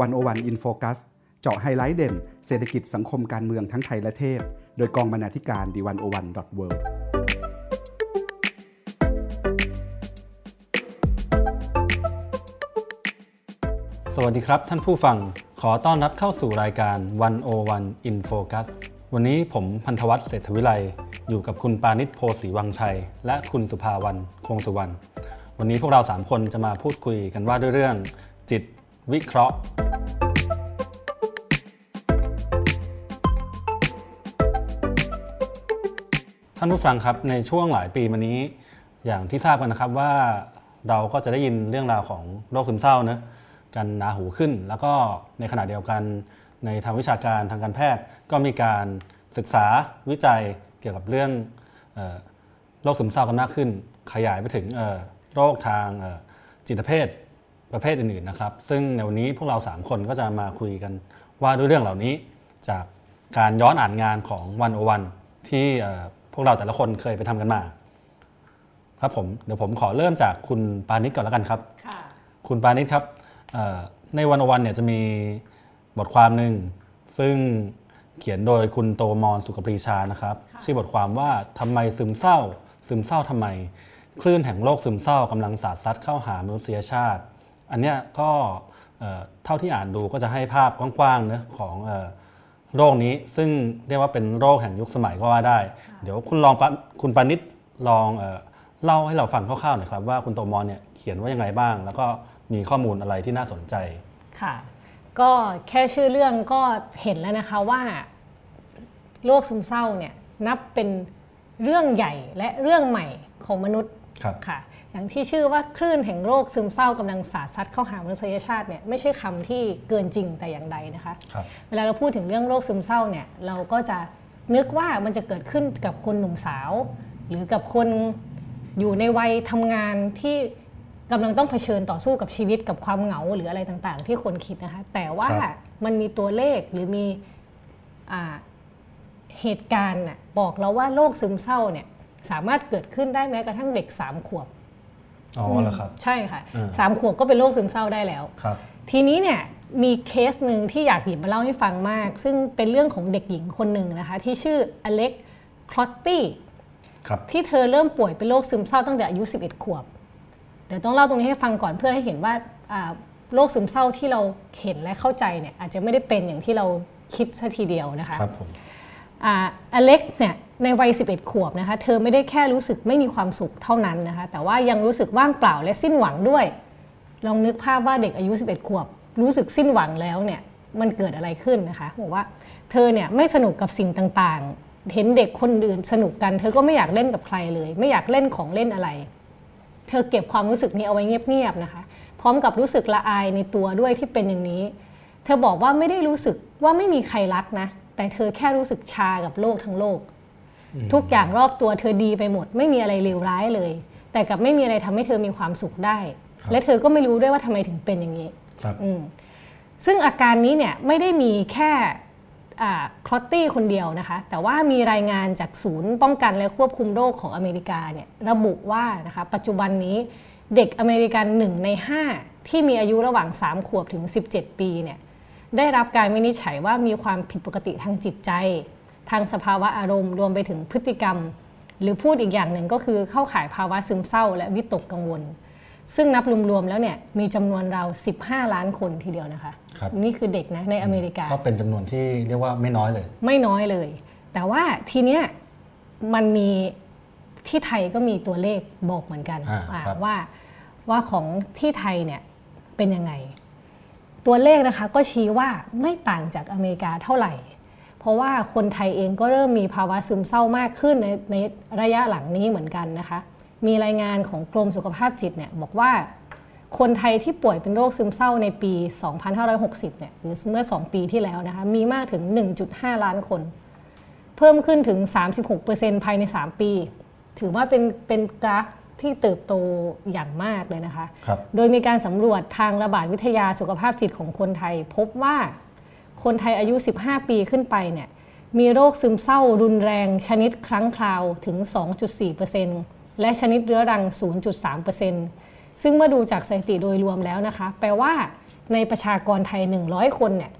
One-O-One In Focus เจาะไฮไลท์เด่น เศรษฐกิจสังคมการเมืองทั้งไทยและเทศ โดยกองบรรณาธิการ The One-O-One dot world สวัสดีครับท่านผู้ฟัง ขอต้อนรับเข้าสู่รายการ 101 In Focus วันนี้ผมพันธวัฒน์เศรษฐวิไลอยู่กับคุณปาณิส โพธิ์ศรีวังชัย และคุณสุภาวันคงสุวรรณวันนี้พวกเราสามคนจะมาพูดคุยกันว่าด้วยเรื่องจิตวิเคราะห์ ท่านผู้ฟังครับในช่วงหลายปีมานี้ อย่างที่ทราบกันนะครับว่าเราก็จะได้ยินเรื่องราวของโรคซึมเศร้านะกันหนาหูขึ้น แล้วก็ในขณะเดียวกันในทางวิชาการทางการแพทย์ ก็มีการศึกษาวิจัยเกี่ยวกับเรื่องโรคซึมเศร้ากันมากขึ้น ขยายไปถึงโรคทางจิตเภทประเภทอื่นๆนะครับ ซึ่งในวันนี้พวกเรา 3 คนก็จะมาคุยกันว่าด้วยเรื่องเหล่านี้จากการย้อนอ่านงานของวันโอวันที่ วกเราแต่ละคนเคยไปทำกันมา ครับผมเดี๋ยวผมขอเริ่มจากคุณปานิชก่อนแล้วกันครับคุณปานิชครับในวันโอวันเนี่ยจะมีบทความหนึ่งซึ่งเขียนโดยคุณโตมอนสุขปรีชานะครับ ชื่อบทความว่าทำไมซึมเศร้า ซึมเศร้าทำไม คลื่นแห่งโลกซึมเศร้ากำลังสาดซัดเข้าหามนุษยชาติ อันนี้ก็เท่าที่อ่านดูก็จะให้ภาพกว้างๆเนะของ โรคนี้ซึ่งเรียกว่าเป็นโรคแห่งยุคสมัยก็ว่าได้ เดี๋ยวคุณลองคุณปานิชลองเล่าให้เราฟังคร่าวๆหน่อยครับ ว่าคุณโตมอนเนี่ยเขียนว่ายังไงบ้าง แล้วก็มีข้อมูลอะไรที่น่าสนใจค่ะ ก็แค่ชื่อเรื่องก็เห็นแล้วนะคะว่าโรคซึมเศร้าเนี่ยนับเป็นเรื่องใหญ่และเรื่องใหม่ของมนุษย์ค่ะ อย่างที่ชื่อว่าคลื่นแห่งโรคซึมเศร้ากำลังสาดซัดเข้าหามนุษยชาติเนี่ยไม่ใช่คำที่เกินจริงแต่อย่างใดนะคะคเวลาเราพูดถึงเรื่องโรคซึมเศร้าเนี่ยเราก็จะนึกว่ามันจะเกิดขึ้นกับคนหนุ่มสาว หรือกับคนอยู่ในวัยทำงานที่กำลังต้องเผชิญต่อสู้กับชีวิตกับความเหงาหรืออะไรต่างๆ ที่คนคิดนะคะแต่ว่ามันมีตัวเลขหรือมีเหตุการณ์บอกเราว่าโรคซึมเศร้าเนี่ยสามารถเกิดขึ้นได้แม้กระทั่งเด็กสามขวบ อ๋อเหรอครับใช่ค่ะสามขวบก็เป็นโรคซึมเศร้าได้แล้วครับ ทีนี้เนี่ยมีเคสหนึ่งที่อยากหยิบมาเล่าให้ฟังมาก ซึ่งเป็นเรื่องของเด็กหญิงคนหนึ่งนะคะ ที่ชื่ออเล็กคลอตตี้ที่เธอเริ่มป่วยเป็นโรคซึมเศร้าตั้งแต่อายุ 11 ขวบ เดี๋ยวต้องเล่าตรงนี้ให้ฟังก่อนเพื่อให้เห็นว่าโรคซึมเศร้าที่เราเห็นและเข้าใจเนี่ยอาจจะไม่ได้เป็นอย่างที่เราคิดซะทีเดียวนะคะครับผมอเล็กซ์เนี่ย ในวัย 11 ขวบนะคะ เธอไม่ได้แค่รู้สึกไม่มีความสุขเท่านั้นนะคะ แต่ว่ายังรู้สึกว่างเปล่าและสิ้นหวังด้วย ลองนึกภาพว่าเด็กอายุ 11 ขวบ รู้สึกสิ้นหวังแล้วเนี่ย มันเกิดอะไรขึ้นนะคะ บอกว่าเธอเนี่ยไม่สนุกกับสิ่งต่างๆ เห็นเด็กคนอื่นสนุกกัน เธอก็ไม่อยากเล่นกับใครเลย ไม่อยากเล่นของเล่นอะไร เธอเก็บความรู้สึกนี้เอาไว้เงียบๆนะคะ พร้อมกับรู้สึกละอายในตัวด้วยที่เป็นอย่างนี้ เธอบอกว่าไม่ได้รู้สึกว่าไม่มีใครรักนะ แต่เธอแค่รู้สึกชากับโลกทั้งโลก ทุกอย่างรอบตัวเธอดีไปหมด ไม่มีอะไรเลวร้ายเลย แต่กับไม่มีอะไรทำให้เธอมีความสุขได้ และเธอก็ไม่รู้ด้วยว่าทำไมถึงเป็นอย่างนี้ซึ่งอาการนี้เนี่ยไม่ได้มีแค่คลอตตี้คนเดียวนะคะ แต่ว่ามีรายงานจากศูนย์ป้องกันและควบคุมโรคของอเมริกาเนี่ยระบุว่านะคะปัจจุบันนี้เด็กอเมริกัน 1 ใน 5 ที่มีอายุระหว่าง 3 ขวบถึง 17 ปีเนี่ยได้รับการวินิจฉัยว่ามีความผิดปกติทางจิตใจ ทางสภาวะอารมณ์รวมไปถึงพฤติกรรม หรือพูดอีกอย่างหนึ่งก็คือเข้าข่ายภาวะซึมเศร้า และวิตกกังวล ซึ่งนับรวมๆแล้วเนี่ยมีจำนวนเรา 15 ล้านคนทีเดียวนะคะคนี่คือเด็กนะในอเมริกา ก็เป็นจำนวนที่เรียกว่าไม่น้อยเลย ไม่น้อยเลย แต่ว่าทีเนี้ยมันมีที่ไทยก็มีตัวเลขบอกเหมือนกันว่าว่าของที่ไทยเนี่ยเป็นยังไง ตัวเลขนะคะก็ชี้ว่าไม่ต่างจากอเมริกาเท่าไหร่ เพราะว่าคนไทยเองก็เริ่มมีภาวะซึมเศร้ามากขึ้นในในระยะหลังนี้เหมือนกันนะคะ มีรายงานของกรมสุขภาพจิตเนี่ยบอกว่าคนไทยที่ป่วยเป็นโรคซึมเศร้าในปี 2560 เนี่ยหรือเมื่อ 2 ปีที่แล้วนะคะ มีมากถึง 1.5 ล้านคน เพิ่มขึ้นถึง 36%ภายใน 3 ปี ถือว่าเป็นเป็นกราฟที่เติบโตอย่างมากเลยนะคะคโดยมีการสำรวจทางระบาดวิทยาสุขภาพจิตของคนไทย พบว่า คนไทยอายุ 15 ปีขึ้นไปเนี่ยมีโรคซึมเศร้ารุนแรงชนิดครั้งคราวถึง 2.4%และชนิดเรื้อรัง 0.3%ซึ่งเมื่อดูจากสถิติโดยรวมแล้วนะคะ แปลว่าในประชากรไทย 100 คนเนี่ย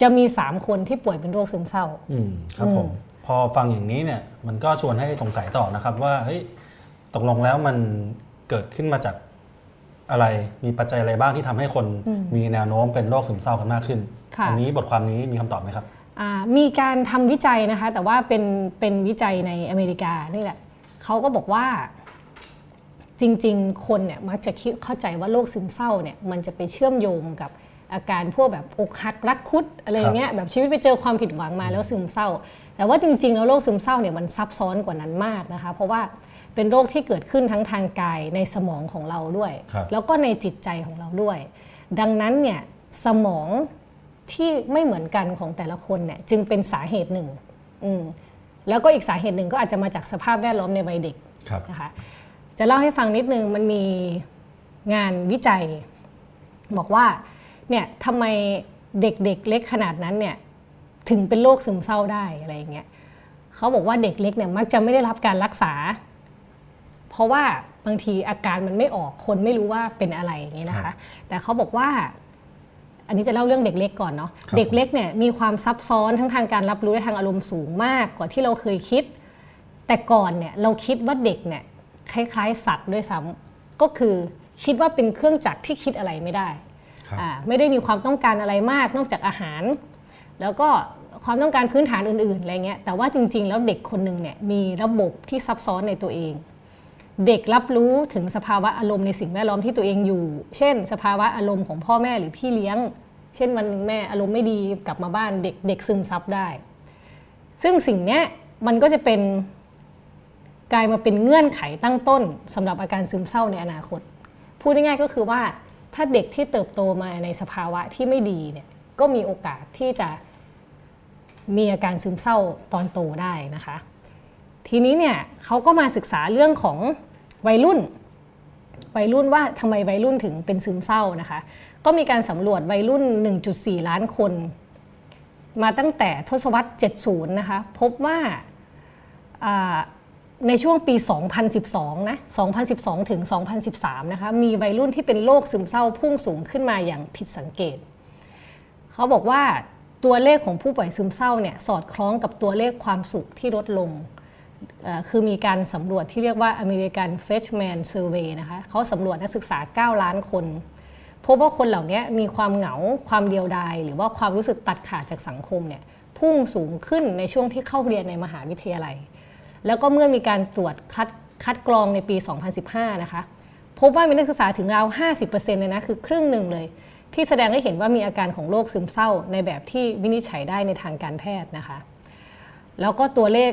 จะมี 3 คนที่ป่วยเป็นโรคซึมเศร้าอืมครับผมพอฟังอย่างนี้เนี่ยมันก็ชวนให้สงสัยต่อนะครับว่าเฮ้ยตกลงแล้วมันเกิดขึ้นมาจากอะไรมีปัจจัยอะไรบ้างที่ทำให้คนมีแนวโน้มเป็นโรคซึมเศร้ากันมากขึ้นค่ะ อันี้บทความนี้มีคำตอบไหมครับอ่ามีการทำวิจัยนะคะ แต่ว่าเป็นเป็นวิจัยในอเมริกานี่แหละเขาก็บอกว่าจริง ๆ คนเนี่ยมักจะคิดเข้าใจว่าโรคซึมเศร้าเนี่ยมันจะไปเชื่อมโยงกับอาการพวกแบบอกหักรักคุดอะไรอย่างเงี้ยแบบชีวิตไปเจอความผิดหวังมาแล้วซึมเศร้า แต่ว่าจริงๆแล้วโรคซึมเศร้าเนี่ยมันซับซ้อนกว่านั้นมากนะคะ เพราะว่าเป็นโรคที่เกิดขึ้นทั้งทางกายในสมองของเราด้วยครับแล้วก็ในจิตใจของเราด้วย ดังนั้นเนี่ยสมอง ที่ไม่เหมือนกันของแต่ละคนเนี่ยจึงเป็นสาเหตุหนึ่งอืมแล้วก็อีกสาเหตุหนึ่งก็อาจจะมาจากสภาพแวดล้อมในวัยเด็กครับนะคะจะเล่าให้ฟังนิดนึงมันมีงานวิจัย บอกว่าเนี่ยทำไมเด็กๆเเล็กขนาดนั้นเนี่ยถึงเป็นโรคซึมเศร้าได้อะไรอย่างเงี้ยเขาบอกว่าเด็กเล็กเนี่ยมักจะไม่ได้รับการรักษา เพราะว่าบางทีอาการมันไม่ออกคนไม่รู้ว่าเป็นอะไรอย่างนี้นะครัคะบแต่เขาบอกว่า อันนี้จะเล่าเรื่องเด็กเล็กก่อนเนาะครับเด็กเล็กเนี่ยมีความซับซ้อนทั้งทางการรับรู้และทางอารมณ์สูงมากกว่าที่เราเคยคิด แต่ก่อนเนี่ยเราคิดว่าเด็กเนี่ยคล้ายๆสัตว์ด้วยซ้ำก็คือคิดว่าเป็นเครื่องจักรที่คิดอะไรไม่ได้ครับอ่าไม่ได้มีความต้องการอะไรมากนอกจากอาหาร แล้วก็ความต้องการพื้นฐานอื่นๆอะไรเงี้ยแต่ว่าจริงๆ แล้วเด็กคนหนึ่งเนี่ยมีระบบที่ซับซ้อนในตัวเอง เด็กรับรู้ถึงสภาวะอารมณ์ในสิ่งแวดล้อมที่ตัวเองอยู่ เช่น สภาวะอารมณ์ของพ่อแม่หรือพี่เลี้ยง เช่นวันหนึ่งแม่อารมณ์ไม่ดีกลับมาบ้านเด็กเด็กซึมซับได้ ซึ่งสิ่งนี้มันก็จะเป็นกลายมาเป็นเงื่อนไขตั้งต้นสำหรับอาการซึมเศร้าในอนาคต พูดง่ายๆก็คือว่าถ้าเด็กที่เติบโตมาในสภาวะที่ไม่ดีเนี่ยก็มีโอกาสที่จะมีอาการซึมเศร้าตอนโตได้นะคะ ทีนี้เนี่ยเขาก็มาศึกษาเรื่องของวัยรุ่น วัยรุ่นว่าทำไมวัยรุ่นถึงเป็นซึมเศร้านะคะ ก็มีการสำรวจวัยรุ่น 1.4 ล้านคน มาตั้งแต่ทศวรรษ 70 นะคะ พบว่าในช่วงปี 2012 นะ 2012 ถึง 2013 นะคะ มีวัยรุ่นที่เป็นโรคซึมเศร้าพุ่งสูงขึ้นมาอย่างผิดสังเกต เขาบอกว่าตัวเลขของผู้ป่วยซึมเศร้าเนี่ยสอดคล้องกับตัวเลขความสุขที่ลดลง คือมีการสำรวจที่เรียกว่า American Freshman Survey นะคะเขาสำรวจนักศึกษา 9 ล้านคนพบว่าคนเหล่านี้มีความเหงา ความเดียวดาย หรือว่าความรู้สึกตัดขาดจากสังคมเนี่ยพุ่งสูงขึ้นในช่วงที่เข้าเรียนในมหาวิทยาลัย แล้วก็เมื่อมีการตรวจคัดคัดกรองในปี 2015 นะคะ พบว่ามีนักศึกษาถึงราว 50%เลยนะ คือครึ่งหนึ่งเลย ที่แสดงให้เห็นว่ามีอาการของโรคซึมเศร้า ในแบบที่วินิจฉัยได้ในทางการแพทย์นะคะ แล้วก็ตัวเลข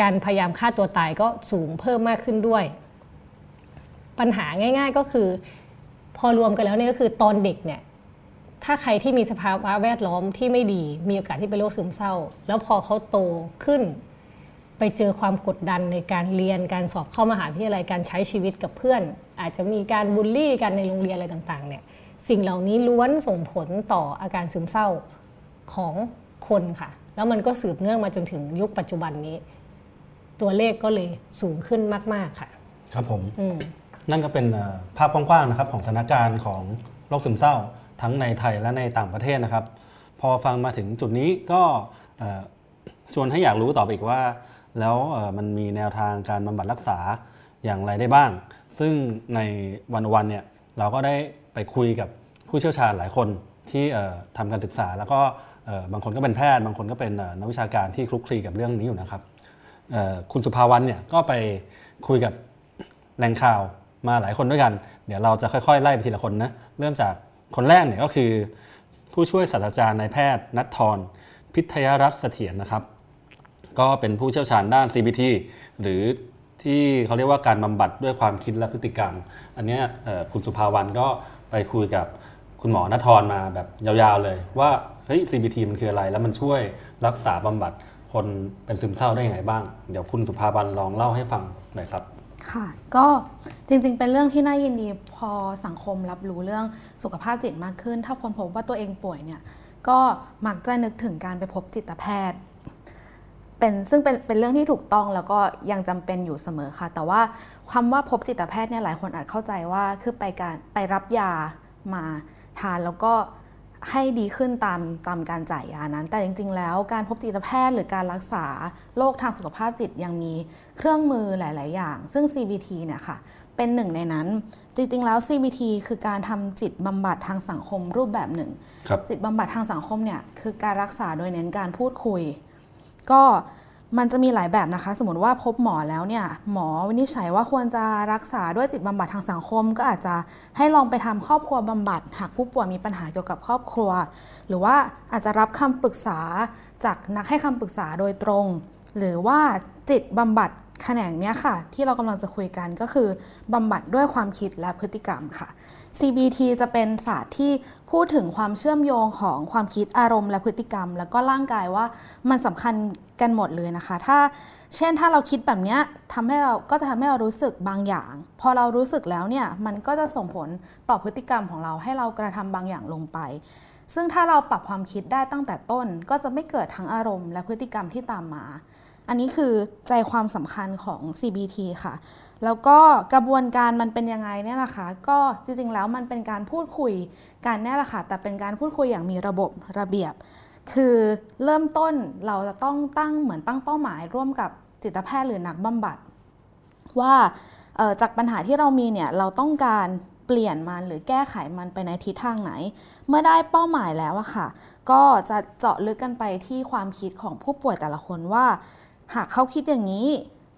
การพยายามฆ่าตัวตายก็สูงเพิ่มมากขึ้นด้วย ปัญหาง่าย ๆก็คือ พอรวมกันแล้วเนี่ยก็คือตอนเด็กเนี่ยถ้าใครที่มีสภาวะแวดล้อมที่ไม่ดีมีโอกาสที่เป็นโรคซึมเศร้า แล้วพอเขาโตขึ้น ไปเจอความกดดันในการเรียนการสอบเข้ามหาวิทยาลัยการใช้ชีวิตกับเพื่อน อาจจะมีการบูลลี่กันในโรงเรียนอะไรต่างๆเนี่ยสิ่งเหล่านี้ล้วนส่งผลต่ออาการซึมเศร้าของคนค่ะ แล้วมันก็สืบเนื่องมาจนถึงยุคปัจจุบันนี้ ตัวเลขก็เลยสูงขึ้นมาก ๆ ค่ะ ครับผมอืมนั่นก็เป็นเอ่อภาพกว้างๆนะครับของสถานการณ์ของโรคซึมเศร้าทั้งในไทยและในต่างประเทศนะครับ พอฟังมาถึงจุดนี้ก็เอ่อชวนให้อยากรู้ต่อไปอีกว่า แล้วเอ่อมันมีแนวทางการบำบัดรักษาอย่างไรได้บ้าง ซึ่งในวันวันๆเนี่ยเราก็ได้ไปคุยกับผู้เชี่ยวชาญหลายคนที่เอ่อทำการศึกษา แล้วก็เอ่อบางคนก็เป็นแพทย์ บางคนก็เป็นเอ่อนักวิชาการที่คลุกคลีกับเรื่องนี้อยู่นะครับเอ่อ คุณสุภาวันเนี่ยก็ไปคุยกับแหล่งข่าวมาหลายคนด้วยกัน เดี๋ยวเราจะค่อยๆ ไล่ไปทีละคนนะ เริ่มจากคนแรกเนี่ยก็คือผู้ช่วยศาสตราจารย์นายแพทย์นัททรพิทยรัตน์เสถียรนะครับ ก็เป็นผู้เชี่ยวชาญด้าน CBT หรือที่เขาเรียกว่าการบำบัดด้วยความคิดและพฤติกรรม อันนี้คุณสุภาวันก็ไปคุยกับคุณหมอนัททรมาแบบยาวๆเลยว่าเฮ้ย CBT มันคืออะไรแล้วมันช่วยรักษาบำบัด คนเป็นซึมเศร้าได้ยังไงบ้าง เดี๋ยวคุณสุภาวันลองเล่าให้ฟังหน่อยครับ ค่ะ ก็จริงๆ เป็นเรื่องที่น่ายินดีพอสังคมรับรู้เรื่องสุขภาพจิตมากขึ้น ถ้าคนพบว่าตัวเองป่วยเนี่ย ก็มักจะนึกถึงการไปพบจิตแพทย์เป็นซึ่งเป็นเป็นเรื่องที่ถูกต้องแล้วก็ยังจำเป็นอยู่เสมอค่ะ แต่ว่าคำว่าพบจิตแพทย์เนี่ยหลายคนอาจเข้าใจว่าคือไปการไปรับยามาทานแล้วก็ ให้ดีขึ้นตามตามการจ่ายยานั้น แต่จริง ๆ แล้วการพบจิตแพทย์หรือการรักษาโรคทางสุขภาพจิตยังมีเครื่องมือหลาย ๆ อย่าง ซึ่ง CBT เนี่ยค่ะ เป็นหนึ่งในนั้น จริง ๆ แล้ว CBT คือการทำจิตบำบัดทางสังคมรูปแบบหนึ่งครับจิตบำบัดทางสังคมเนี่ยคือการรักษาโดยเน้นการพูดคุย ก็ มันจะมีหลายแบบนะคะ สมมติว่าพบหมอแล้วเนี่ย หมอวินิจฉัยว่าควรจะรักษาด้วยจิตบำบัดทางสังคม ก็อาจจะให้ลองไปทำครอบครัวบำบัด หากผู้ป่วยมีปัญหาเกี่ยวกับครอบครัว หรือว่าอาจจะรับคำปรึกษาจากนักให้คำปรึกษาโดยตรง หรือว่าจิตบำบัดแขนงเนี้ยค่ะ ที่เรากำลังจะคุยกันก็คือบำบัดด้วยความคิดและพฤติกรรมค่ะ CBT จะเป็นศาสตร์ที่พูดถึงความเชื่อมโยงของความคิดอารมณ์และพฤติกรรม แล้วก็ร่างกายว่ามันสำคัญกันหมดเลยนะคะ ถ้าเช่นถ้าเราคิดแบบนี้ทำให้เราก็จะทำให้เรารู้สึกบางอย่าง พอเรารู้สึกแล้วเนี่ยมันก็จะส่งผลต่อพฤติกรรมของเราให้เรากระทำบางอย่างลงไป ซึ่งถ้าเราปรับความคิดได้ตั้งแต่ต้น ก็จะไม่เกิดทั้งอารมณ์และพฤติกรรมที่ตามมา อันนี้คือใจความสำคัญของ CBT ค่ะ แล้วก็กระบวนการมันเป็นยังไงเนี่ยนะคะ ก็จริงๆแล้วมันเป็นการพูดคุยกันเนี่ยแหละค่ะแต่เป็นการพูดคุยอย่างมีระบบระเบียบ คือเริ่มต้นเราจะต้องตั้งเหมือนตั้งเป้าหมาย ร่วมกับจิตแพทย์หรือนักบำบัด ว่าจากปัญหาที่เรามีเนี่ยเราต้องการเปลี่ยนมันหรือแก้ไขมันไปในทิศทางไหน เมื่อได้เป้าหมายแล้วอะค่ะ ก็จะเจาะลึกกันไปที่ความคิดของผู้ป่วยแต่ละคนว่า หากเขาคิดอย่างนี้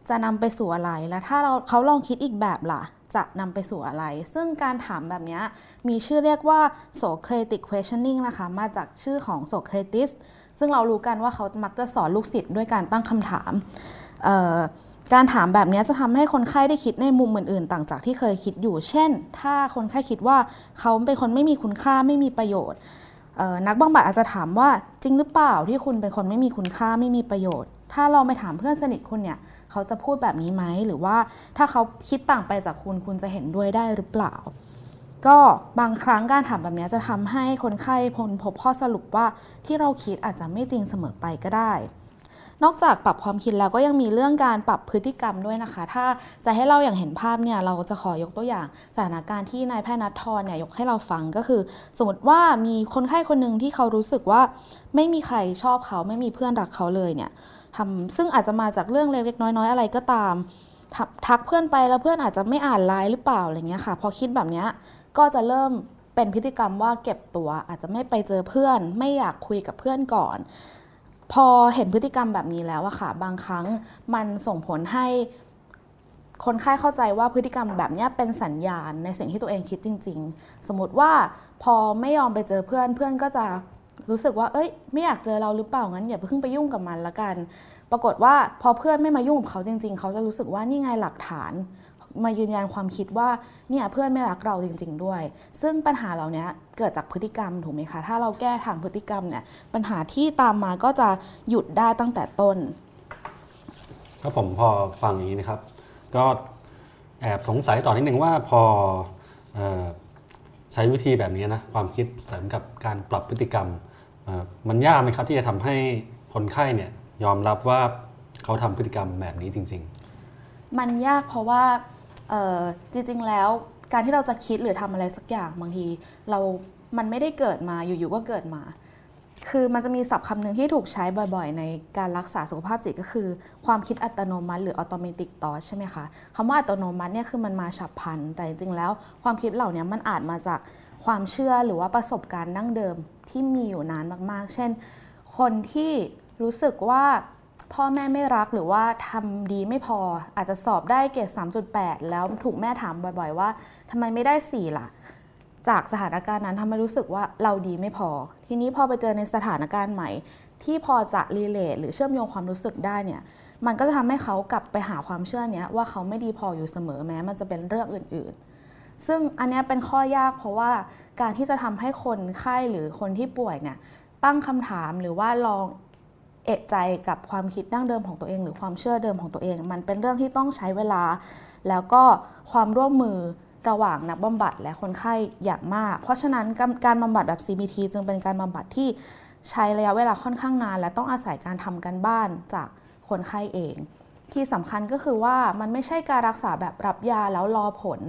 จะนำไปสู่อะไร และถ้าเราเขาลองคิดอีกแบบล่ะ จะนำไปสู่อะไร ซึ่งการถามแบบนี้มีชื่อเรียกว่า Socratic questioning นะคะ มาจากชื่อของ Socrates ซึ่งเรารู้กันว่าเขามักจะสอนลูกศิษย์ด้วยการตั้งคำถามการถามแบบนี้จะทำให้คนไข้ได้คิดในมุมอื่นๆ ต่างจากที่เคยคิดอยู่ เช่น ถ้าคนไข้คิดว่าเขาเป็นคนไม่มีคุณค่าไม่มีประโยชน์ นักบำบัดอาจจะถามว่าจริงหรือเปล่าที่คุณเป็นคนไม่มีคุณค่าไม่มีประโยชน์ ถ้าลองไปถามเพื่อนสนิทคุณเนี่ย เขาจะพูดแบบนี้ไหมหรือว่าถ้าเขาคิดต่างไปจากคุณคุณจะเห็นด้วยได้หรือเปล่า ก็บางครั้งการถามแบบนี้จะทำให้คนไข้พ้นพบข้อสรุปว่าที่เราคิดอาจจะไม่จริงเสมอไปก็ได้นอกจากปรับความคิดแล้วก็ยังมีเรื่องการปรับพฤติกรรมด้วยนะคะ ถ้าจะให้เราอย่างเห็นภาพเนี่ยเราจะขอยกตัวอย่างสถานการณ์ที่นายแพทย์นัททรเนี่ยยกให้เราฟังก็คือ สมมติว่ามีคนไข้คนหนึ่งที่เขารู้สึกว่าไม่มีใครชอบเขาไม่มีเพื่อนรักเขาเลยเนี่ย ทำซึ่งอาจจะมาจากเรื่องเล็กๆน้อยๆอะไรก็ตาม ทักเพื่อนไปแล้วเพื่อนอาจจะไม่อ่านไลน์หรือเปล่าอะไรเงี้ยค่ะ พอคิดแบบเนี้ยก็จะเริ่มเป็นพฤติกรรมว่าเก็บตัวอาจจะไม่ไปเจอเพื่อน ไม่อยากคุยกับเพื่อนก่อน พอเห็นพฤติกรรมแบบนี้แล้วอะค่ะ บางครั้งมันส่งผลให้คนไข้เข้าใจว่าพฤติกรรมแบบนี้เป็นสัญญาณในสิ่งที่ตัวเองคิดจริง ๆ สมมติว่าพอไม่ยอมไปเจอเพื่อนเพื่อนก็จะ รู้สึกว่า เอ้ย ไม่อยากเจอเราหรือเปล่างั้นอย่าเพิ่งไปยุ่งกับมันละกัน ปรากฏว่าพอเพื่อนไม่มายุ่งกับเขาจริง ๆ เขาจะรู้สึกว่านี่ไงหลักฐานมายืนยันความคิดว่าเนี่ยเพื่อนไม่รักเราจริง ๆ ด้วย ซึ่งปัญหาเหล่านี้เกิดจากพฤติกรรมถูกไหมคะ ถ้าเราแก้ทางพฤติกรรมเนี่ยปัญหาที่ตามมาก็จะหยุดได้ตั้งแต่ต้นครับผมพอฟังอย่างนี้นะครับ ก็แอบสงสัยต่อนิดนึงว่าพอออใช้วิธีแบบนี้นะความคิดเสริมกับการปรับพฤติกรรม มันยากไหมครับที่จะทำให้คนไข้เนี่ยยอมรับว่าเขาทำพฤติกรรมแบบนี้จริงมันยากเพราะว่าจริงๆแล้วการที่เราจะคิดหรือทำอะไรสักอย่างบางที เรา มันไม่ได้เกิดมาอยู่ๆก็เกิดมา คือมันจะมีศัพท์คำหนึ่งที่ถูกใช้บ่อยๆ ในการรักษาสุขภาพจิตก็คือ ความคิดอัตโนมัติ หรือ automatic thought ใช่ไหมคะคำว่าอัตโนมัติเนี่ยคือมันมาฉับพลันแต่จริงๆแล้วความคิดเหล่านี้มันอาจมาจาก ความเชื่อหรือว่าประสบการณ์ดั้งเดิมที่มีอยู่นานมากๆ เช่น คนที่รู้สึกว่าพ่อแม่ไม่รักหรือว่าทำดีไม่พออาจจะสอบได้เกรด3.8 แล้วถูกแม่ถามบ่อยๆ ว่าทำไมไม่ได้ 4 ล่ะ จากสถานการณ์นั้นทำให้รู้สึกว่าเราดีไม่พอ ทีนี้พอไปเจอในสถานการณ์ใหม่ ที่พอจะรีเลทหรือเชื่อมโยงความรู้สึกได้เนี่ยมันก็จะทำให้เขากลับไปหาความเชื่อเนี้ยว่าเขาไม่ดีพออยู่เสมอแม้ มันจะเป็นเรื่องอื่นๆ ซึ่งอันนี้เป็นข้อยากเพราะว่าการที่จะทำให้คนไข้หรือคนที่ป่วยเนี่ยตั้งคำถามหรือว่าลองเอะใจกับความคิดดั้งเดิมของตัวเอง หรือความเชื่อเดิมของตัวเอง มันเป็นเรื่องที่ต้องใช้เวลา แล้วก็ความร่วมมือระหว่างนักบำบัดและคนไข้อย่างมาก เพราะฉะนั้นการกาบำบัดแบบ CBT จึงเป็นการบำบัดที่ใช้ระยะเวลาค่อนข้างนาน และต้องอาศัยการทำกันบ้านจากคนไข้เอง ที่สำคัญก็คือว่ามันไม่ใช่การรักษาแบบรับยาแล้วรอผล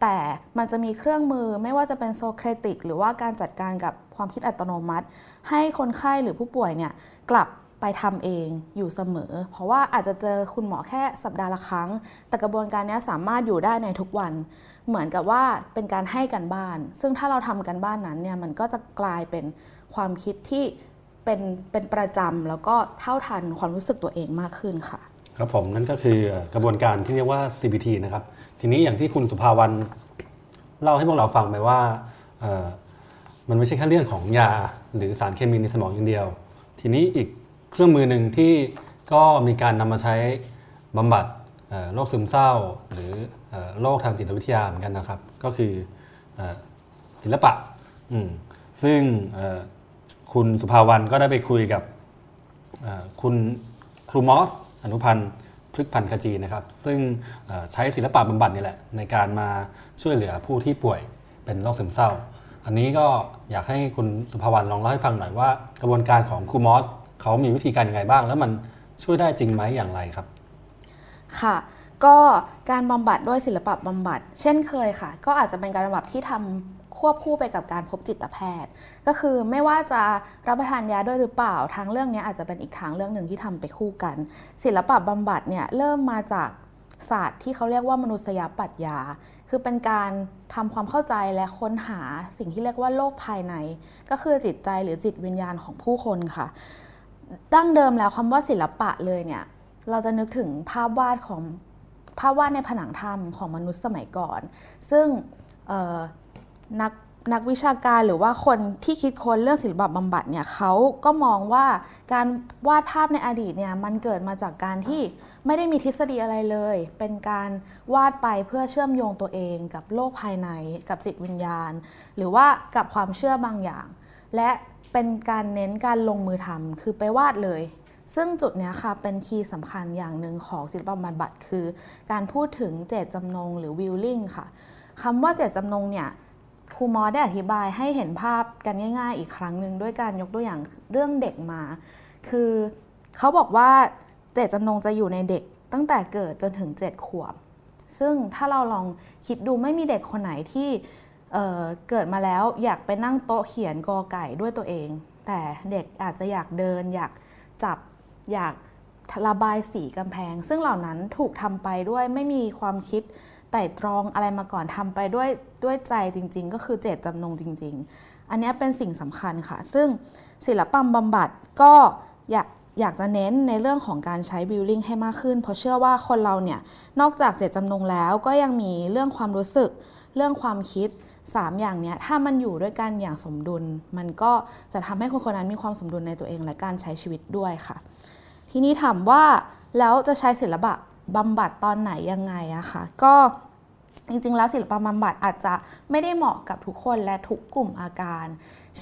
แต่มันจะมีเครื่องมือไม่ว่าจะเป็นโซเครติก หรือว่าการจัดการกับความคิดอัตโนมัติ ให้คนไข้หรือผู้ป่วยเนี่ยกลับไปทำเองอยู่เสมอ เพราะว่าอาจจะเจอคุณหมอแค่สัปดาห์ละครั้ง แต่กระบวนการนี้สามารถอยู่ได้ในทุกวัน เหมือนกับว่าเป็นการให้กันบ้าน ซึ่งถ้าเราทำกันบ้านนั้นเนี่ยมันก็จะกลายเป็นความคิดที่เป็นเป็นประจำแล้วก็เท่าทันความรู้สึกตัวเองมากขึ้นค่ะ ครับผมนั่นก็คือกระบวนการที่เรียกว่า CBT นะครับ ทีนี้อย่างที่คุณสุภาวันเล่าให้พวกเราฟังไปว่ามันไม่ใช่แค่เรื่องของยาหรือสารเคมีในสมองอย่างเดียว ทีนี้อีกเครื่องมือหนึ่งที่ก็มีการนำมาใช้บำบัดโรคซึมเศร้า หรืออโรคทางจิตวิทยาเหมือนกันนะครับ ก็คืออศิลปะ ซึ่งคุณสุภาวันก็ได้ไปคุยกับคุณครูมอส อนุพันธ์ พฤกพันธ์ขจีนะครับ ซึ่งใช้ศิลปะบำบัดนี่แหละ ในการมาช่วยเหลือผู้ที่ป่วยเป็นโรคซึมเศร้า อันนี้ก็อยากให้คุณสุภาวรรณลองเล่าให้ฟังหน่อยว่า กระบวนการของครูมอสเขามีวิธีการยังไงบ้าง แล้วมันช่วยได้จริงไหมอย่างไรครับ ค่ะ ก็การบำบัดด้วยศิลปะบำบัด เช่นเคยค่ะ ก็อาจจะเป็นการบำบัดที่ทำ ควบคู่ไปกับการพบจิตแพทย์ ก็คือไม่ว่าจะรับประทานยาด้วยหรือเปล่าทางเรื่องนี้อาจจะเป็นอีกทางเรื่องหนึ่งที่ทำไปคู่กัน ศิลปะบำบัดเนี่ยเริ่มมาจากศาสตร์ที่เขาเรียกว่ามนุษยปรัชญา คือเป็นการทำความเข้าใจและค้นหาสิ่งที่เรียกว่าโลกภายใน ก็คือจิตใจหรือจิตวิญญาณของผู้คนค่ะ ดั้งเดิมแล้วคำว่าศิลปะเลยเนี่ย เราจะนึกถึงภาพวาดของภาพวาดในผนังถ้ำของมนุษย์สมัยก่อน ซึ่ง นักนักวิชาการหรือว่าคนที่คิดค้นเรื่องศิลปะบำบัดเนี่ยเขาก็มองว่าการวาดภาพในอดีตเนี่ยมันเกิดมาจากการที่ไม่ได้มีทฤษฎีอะไรเลย เป็นการวาดไปเพื่อเชื่อมโยงตัวเอง กับโลกภายใน กับจิตวิญญาณ หรือว่ากับความเชื่อบางอย่าง และเป็นการเน้นการลงมือทำคือไปวาดเลย ซึ่งจุดนี้ค่ะเป็นคีย์สำคัญอย่างหนึ่งของศิลปะบำบัดคือ การพูดถึงเจตจำนงหรือวิลลิ่งค่ะคำว่าเจตจำนงเนี่ย ครูมอได้อธิบายให้เห็นภาพกันง่าย ๆ อีกครั้งหนึ่งด้วยการยกตัวอย่างเรื่องเด็กมา คือเขาบอกว่าเจตจำนงจะอยู่ในเด็กตั้งแต่เกิดจนถึง 7 ขวบ ซึ่งถ้าเราลองคิดดูไม่มีเด็กคนไหนที่เเกิดมาแล้วอยากไปนั่งโต๊ะเขียนกอไก่ด้วยตัวเอง แต่เด็กอาจจะอยากเดิน อยากจับอยากระบายสีกำแพง ซึ่งเหล่านั้นถูกทำไปด้วยไม่มีความคิด ไต่ตรองอะไรมาก่อนทำไปด้วยด้วยใจจริง ๆ ก็คือเจตจำนงจริง ๆ อันนี้เป็นสิ่งสำคัญค่ะ ซึ่งศิลปะบำบัดก็อยากอยากจะเน้นในเรื่องของการใช้บิลลิ่งให้มากขึ้น เพราะเชื่อว่าคนเราเนี่ย นอกจากเจตจำนงแล้วก็ยังมีเรื่องความรู้สึก เรื่องความคิด 3 อย่างเนี้ยถ้ามันอยู่ด้วยกันอย่างสมดุล มันก็จะทำให้คนคนนั้นมีความสมดุลในตัวเองและการใช้ชีวิตด้วยค่ะ ทีนี้ถามว่าแล้วจะใช้ศิลปะ บำบัดตอนไหนยังไงอะคะก็จริงๆ แล้วศิลปะบำบัดอาจจะไม่ได้เหมาะกับทุกคนและทุกกลุ่มอาการ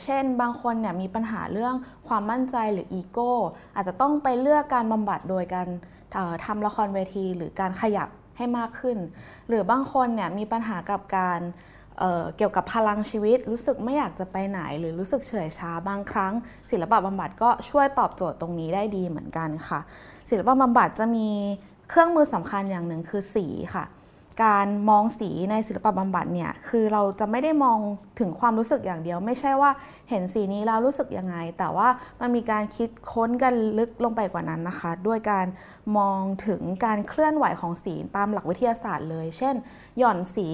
เช่น บางคนเนี่ยมีปัญหาเรื่องความมั่นใจหรืออีโก้ อาจจะต้องไปเลือกการบำบัดโดยการทำละครเวที หรือการขยับให้มากขึ้น หรือบางคนเนี่ยมีปัญหากับการเเกี่ยวกับพลังชีวิต รู้สึกไม่อยากจะไปไหน หรือรู้สึกเฉื่อยช้าบางครั้ง ศิลปะบำบัดก็ช่วยตอบโจทย์ตรงนี้ได้ดีเหมือนกันค่ะ ศิลปะบำบัดจะมี เครื่องมือสำคัญอย่างหนึ่งคือสีค่ะ การมองสีในศิลปะบำบัดเนี่ยคือเราจะไม่ได้มองถึงความรู้สึกอย่างเดียว ไม่ใช่ว่าเห็นสีนี้แล้วรู้สึกยังไง แต่ว่ามันมีการคิดค้นกันลึกลงไปกว่านั้นนะคะ ด้วยการมองถึงการเคลื่อนไหวของสีตามหลักวิทยาศาสตร์เลย เช่น หย่อนสี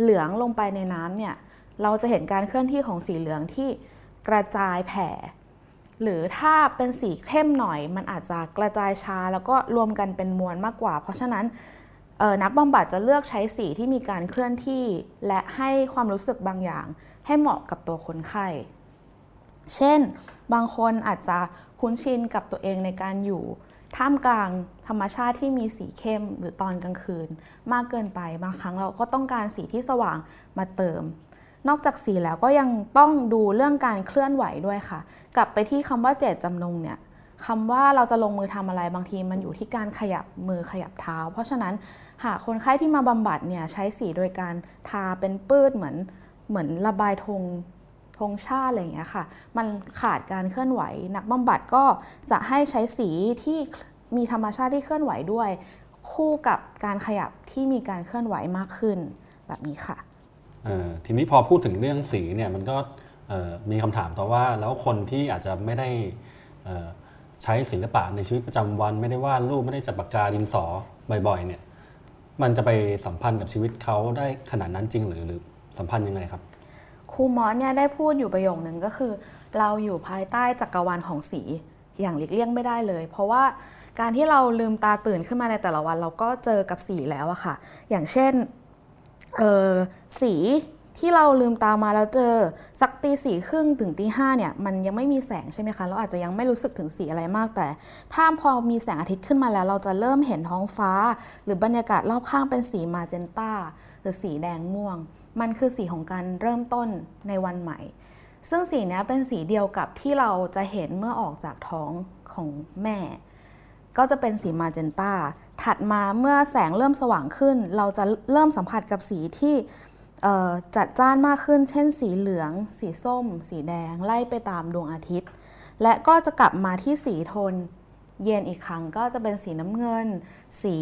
เหลืองลงไปในน้ำเนี่ยเราจะเห็นการเคลื่อนที่ของสีเหลืองที่กระจายแผ่ หรือถ้าเป็นสีเข้มหน่อย มันอาจจะกระจายช้าแล้วก็รวมกันเป็นมวลมากกว่า เพราะฉะนั้นนักบำบัดจะเลือกใช้สีที่มีการเคลื่อนที่ และให้ความรู้สึกบางอย่าง ให้เหมาะกับตัวคนไข้ เช่น บางคนอาจจะคุ้นชินกับตัวเองในการอยู่ท่ามกลางธรรมชาติที่มีสีเข้มหรือตอนกลางคืน มากเกินไปบางครั้งเราก็ต้องการสีที่สว่างมาเติม นอกจากสีแล้วก็ยังต้องดูเรื่องการเคลื่อนไหวด้วยค่ะ กลับไปที่คำว่าเจตจำนงเนี่ยคำว่าเราจะลงมือทำอะไรบางทีมันอยู่ที่การขยับมือขยับเท้า เพราะฉะนั้นหากคนไข้ที่มาบำบัดเนี่ยใช้สีโดยการทาเป็นปื้ดเหมือนเหมือนระบายธงธงชาติอะไรอย่างเงี้ยค่ะ มันขาดการเคลื่อนไหว นักบำบัดก็จะให้ใช้สีที่มีธรรมชาติที่เคลื่อนไหวด้วย คู่กับการขยับที่มีการเคลื่อนไหวมากขึ้น แบบนี้ค่ะ ทีนี้พอพูดถึงเรื่องสีเนี่ยมันก็มีคำถามต่อว่าแล้วคนที่อาจจะไม่ได้ใช้ศิลปะในชีวิตประจำวัน ไม่ได้วาดรูปไม่ได้จับปากกาดินสอบ่อยๆเนี่ยมันจะไปสัมพันธ์กับชีวิตเขาได้ขนาดนั้นจริงหรือหรือสัมพันธ์ยังไงครับครูมอสเนี่ยได้พูดอยู่ประโยคนึงก็คือ เราอยู่ภายใต้จักรวาลของสีอย่างหลีกเลี่ยงไม่ได้เลย เพราะว่าการที่เราลืมตาตื่นขึ้นมาในแต่ละวัน เราก็เจอกับสีแล้วอะค่ะ อย่างเช่น เออสีที่เราลืมตามาแล้วเจอ สักตีสี่ครึ่งถึงตีห้าเนี่ยมันยังไม่มีแสงใช่ไหมคะเราอาจจะยังไม่รู้สึกถึงสีอะไรมากแต่ ถ้าพอมีแสงอาทิตย์ขึ้นมาแล้ว เราจะเริ่มเห็นท้องฟ้า หรือบรรยากาศรอบข้างเป็นสีมาเจนตาหรือสีแดงม่วง มันคือสีของการเริ่มต้นในวันใหม่ ซึ่งสีนี้เป็นสีเดียวกับที่เราจะเห็นเมื่อออกจากท้องของแม่ ก็จะเป็นสีมาเจนตาถัดมาเมื่อแสงเริ่มสว่างขึ้น เราจะเริ่มสัมผัสกับสีที่จัดจ้านมากขึ้น เช่น สีเหลือง สีส้ม สีแดง ไล่ไปตามดวงอาทิตย์ และก็จะกลับมาที่สีโทน เย็นอีกครั้งก็จะเป็นสีน้ำเงิน สี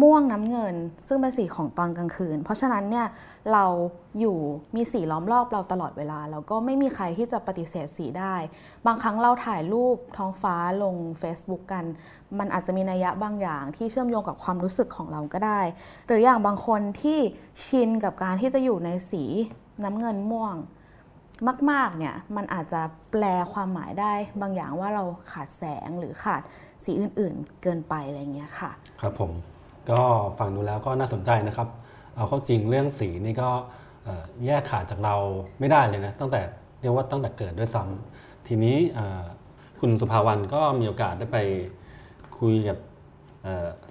ม่วงน้ำเงิน ซึ่งเป็นสีของตอนกลางคืน เพราะฉะนั้นเนี่ยเราอยู่มีสีล้อมรอบเราตลอดเวลา แล้วก็ไม่มีใครที่จะปฏิเสธสีได้ บางครั้งเราถ่ายรูปท้องฟ้าลง Facebook กัน มันอาจจะมีนัยยะบางอย่างที่เชื่อมโยงกับความรู้สึกของเราก็ได้ หรืออย่างบางคนที่ชินกับการที่จะอยู่ในสีน้ำเงินม่วงมาก ๆ เนี่ย มันอาจจะแปลความหมายได้บางอย่างว่าเราขาดแสงหรือขาด สีอื่นๆ เกินไปอะไรเงี้ยค่ะ ครับผมก็ฟังดูแล้วก็น่าสนใจนะครับ เอาเข้าจริงเรื่องสีนี่ก็แยกขาดจากเราไม่ได้เลยนะตั้งแต่เรียกว่าตั้งแต่เกิดด้วยซ้ำทีนี้คุณสุภาวันก็มีโอกาสได้ไปคุยกับ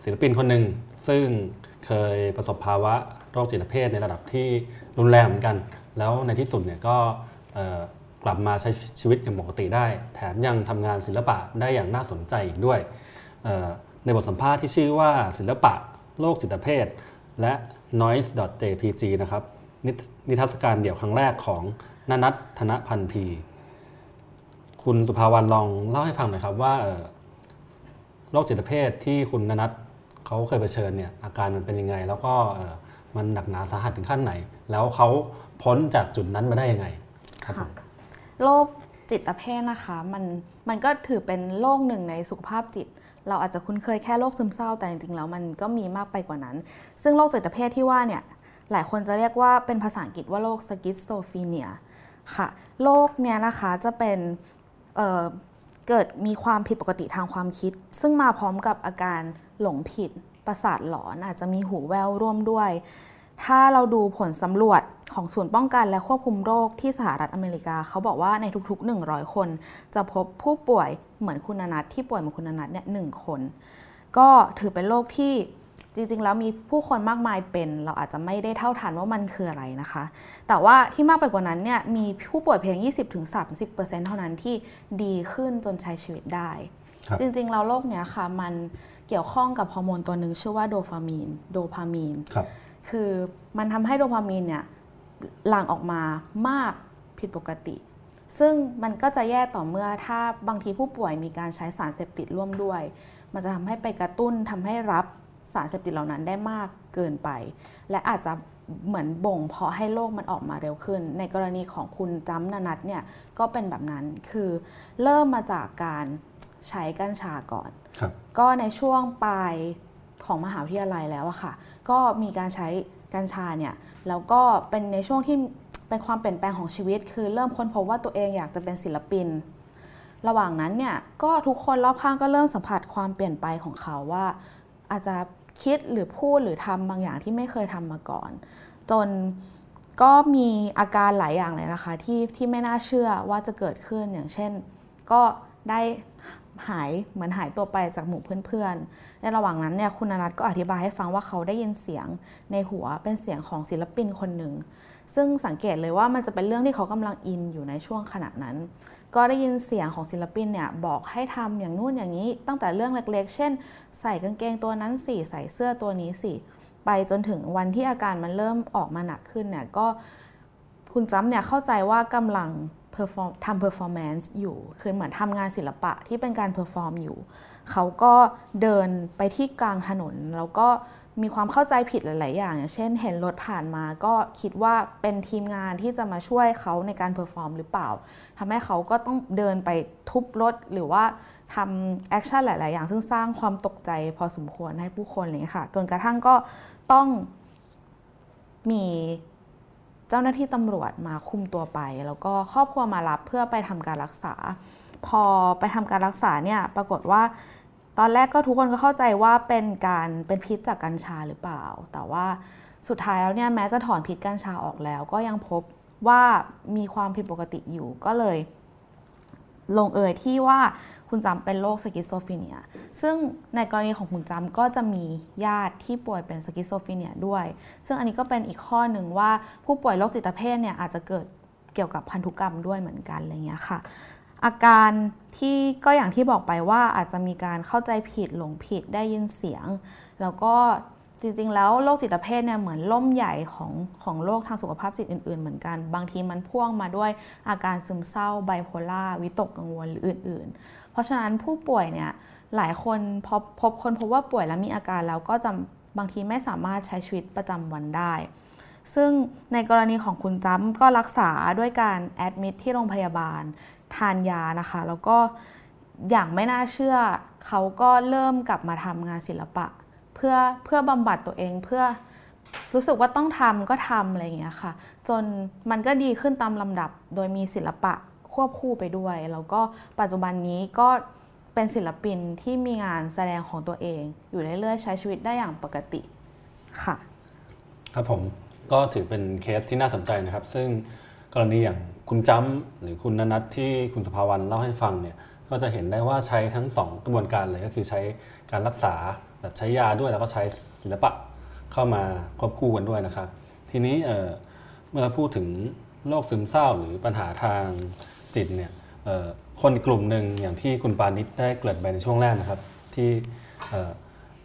ศิลปินคนหนึ่งซึ่งเคยประสบภาวะโรคจิตเภทในระดับที่รุนแรงเหมือนกัน แล้วในที่สุดเนี่ยก็ กลับมาใช้ชีวิตอย่างปกติได้ แถมยังทำงานศิลปะได้อย่างน่าสนใจอีกด้วย ในบทสัมภาษณ์ที่ชื่อว่าศิลปะโลกจิตเภท และ noise.jpg นะครับนนิทรรศการเดี่ยวครั้งแรกของนนัทธนพันธ์พี คุณสุภาวันลองเล่าให้ฟังหน่อยครับว่าโรคจิตเภทที่คุณนนัทเขาเคยเผชิญเนี่ยอาการมันเป็นยังไง แล้วก็มันหนักหนาสาหัสถึงขั้นไหน แล้วเขาพ้นจากจุดนั้นมาได้ยังไงครับ โรคจิตเภทนะคะมันมันก็ถือเป็นโรคหนึ่งในสุขภาพจิต เราอาจจะคุ้นเคยแค่โรคซึมเศร้าแต่จริงๆแล้วมันก็มีมากไปกว่านั้น ซึ่งโรคจิตเภทที่ว่าเนี่ยหลายคนจะเรียกว่าเป็นภาษาอังกฤษว่าโรค schizophrenia ค่ะโรคเนี้ยนะคะจะเป็นเกิดมีความผิดปกติทางความคิด ซึ่งมาพร้อมกับอาการหลงผิดประสาทหลอนอาจจะมีหูแว่วร่วมด้วย ถ้าเราดูผลสำรวจของศูนย์ป้องกันและควบคุมโรคที่สหรัฐอเมริกา เขาบอกว่าในทุกๆ 100 คน จะพบผู้ป่วยเหมือนคุณอนัทที่ป่วยเหมือนคุณอนัทเนี่ยหนึ่งคน ก็ถือเป็นโรคที่จริงๆ แล้วมีผู้คนมากมายเป็น เราอาจจะไม่ได้เท่าทันว่ามันคืออะไรนะคะ แต่ว่าที่มากไปกว่านั้นเนี่ยมีผู้ป่วยเพียง 20-30%เท่านั้นที่ดีขึ้นจนใช้ชีวิตได้ครับจริงๆ แล้วโรคเนี้ยค่ะมันเกี่ยวข้องกับฮอร์โมนตัวหนึ่งชื่อว่าโดฟามีนโดพามีนครับ คือมันทำให้โดพามีนเนี่ยหลั่งออกมามากผิดปกติ ซึ่งมันก็จะแย่ต่อเมื่อถ้าบางทีผู้ป่วยมีการใช้สารเสพติดร่วมด้วย มันจะทำให้ไปกระตุ้นทำให้รับสารเสพติดเหล่านั้นได้มากเกินไป และอาจจะเหมือนบ่งเพาะให้โรคมันออกมาเร็วขึ้น ในกรณีของคุณจ้ำนานัทเนี่ยก็เป็นแบบนั้นคือเริ่มมาจากการใช้กัญชาก่อนครับก็ในช่วงปลาย ของมหาวิทยาลัยแล้วอะค่ะ ก็มีการใช้กัญชาเนี่ยแล้วก็เป็นในช่วงที่เป็นความเปลี่ยนแปลงของชีวิต คือเริ่มค้นพบว่าตัวเองอยากจะเป็นศิลปิน ระหว่างนั้นเนี่ยก็ทุกคนรอบข้างก็เริ่มสัมผัสความเปลี่ยนไปของเขาว่า อาจจะคิดหรือพูดหรือทำบางอย่างที่ไม่เคยทำมาก่อน จนก็มีอาการหลายอย่างเลยนะคะที่ที่ไม่น่าเชื่อว่าจะเกิดขึ้นอย่างเช่น ก็ได้ หายเหมือนหายตัวไปจากหมู่เพื่อนๆ ในระหว่างนั้นเนี่ยคุณอนัทก็อธิบายให้ฟังว่าเขาได้ยินเสียงในหัวเป็นเสียงของศิลปินคนหนึ่ง ซึ่งสังเกตเลยว่ามันจะเป็นเรื่องที่เขากำลังอินอยู่ในช่วงขณะนั้น ก็ได้ยินเสียงของศิลปินเนี่ยบอกให้ทำอย่างนู่นอย่างนี้ ตั้งแต่เรื่องเล็กๆ เช่น ใส่กางเกงตัวนั้นสิใส่เสื้อตัวนี้สิไปจนถึงวันที่อาการมันเริ่มออกมาหนักขึ้นเนี่ยก็คุณจ้ำเนี่ยเข้าใจว่ากำลัง perform ทำ performance อยู่ คือเหมือนทำงานศิลปะที่เป็นการ perform อยู่ เขาก็เดินไปที่กลางถนน แล้วก็มีความเข้าใจผิดหลาย ๆ อย่าง อย่างเช่นเห็นรถผ่านมาก็คิดว่าเป็นทีมงานที่จะมาช่วยเขาในการ perform หรือเปล่าทำให้เขาก็ต้องเดินไปทุบรถหรือว่าทำ action หลาย ๆ อย่าง ซึ่งสร้างความตกใจพอสมควรให้ผู้คนเลยค่ะ จนกระทั่งก็ต้องมี เจ้าหน้าที่ตำรวจมาคุมตัวไป แล้วก็ครอบครัวมารับเพื่อไปทำการรักษา พอไปทำการรักษาเนี่ยปรากฏว่า ตอนแรกก็ทุกคนก็เข้าใจว่าเป็นการเป็นพิษจากกัญชาหรือเปล่า แต่ว่าสุดท้ายแล้วเนี่ยแม้จะถอนพิษกัญชาออกแล้ว ก็ยังพบว่ามีความผิดปกติอยู่ก็เลย ลงเอยที่ว่า คุณจำเป็นโรค schizophrenia ซึ่งในกรณีของคุณจำก็จะมีญาติที่ป่วยเป็น schizophrenia ด้วย ซึ่งอันนี้ก็เป็นอีกข้อหนึ่งว่าผู้ป่วยโรคจิตเภทเนี่ยอาจจะเกิดเกี่ยวกับพันธุกรรมด้วยเหมือนกันอะไรเงี้ยค่ะ อาการที่ก็อย่างที่บอกไปว่าอาจจะมีการเข้าใจผิดหลงผิดได้ยินเสียง แล้วก็จริงๆ แล้วโรคจิตเภทเนี่ยเหมือนล่มใหญ่ของของโรคทางสุขภาพจิตอื่นๆ เหมือนกัน บางทีมันพ่วงมาด้วยอาการซึมเศร้าไบโพล่าวิตกกังวลหรืออื่นๆ ราะฉะนั้นผู้ป่วยเนี่ยหลายคนพบพบคนพบว่าป่วยแล้วมีอาการแล้วก็จะบางทีไม่สามารถใช้ชีวิตประจำวันได้ ซึ่งในกรณีของคุณจ้ำก็รักษาด้วยการแอดมิดที่โรงพยาบาลทานยานะคะ แล้วก็อย่างไม่น่าเชื่อ เขาก็เริ่มกลับมาทำงานศิลปะ เพื่อเพื่อบำบัดตัวเองเพื่อรู้สึกว่าต้องทำก็ทำอะไรอย่างเงี้ยค่ะ จนมันก็ดีขึ้นตามลำดับโดยมีศิลปะ ควบคู่ไปด้วย แล้วก็ปัจจุบันนี้ก็เป็นศิลปินที่มีงานแสดงของตัวเอง อยู่เรื่อยๆใช้ชีวิตได้อย่างปกติค่ะ ครับผมก็ถือเป็นเคสที่น่าสนใจนะครับ ซึ่งกรณีอย่างคุณจ้ำหรือคุณนนัทที่คุณสภาวันเล่าให้ฟังเนี่ยก็จะเห็นได้ว่าใช้ทั้ง 2 กระบวนการเลยก็คือใช้การรักษาแบบใช้ยาด้วยแล้วก็ใช้ศิลปะเข้ามาควบคู่กันด้วยนะครับ ทีนี้เเมื่อเราพูดถึงโรคซึมเศร้าหรือปัญหาทาง จิตเนี่ยคนกลุ่มหนึ่งอย่างที่คุณปานิชได้เกริ่นไปในช่วงแรกนะครับ ที่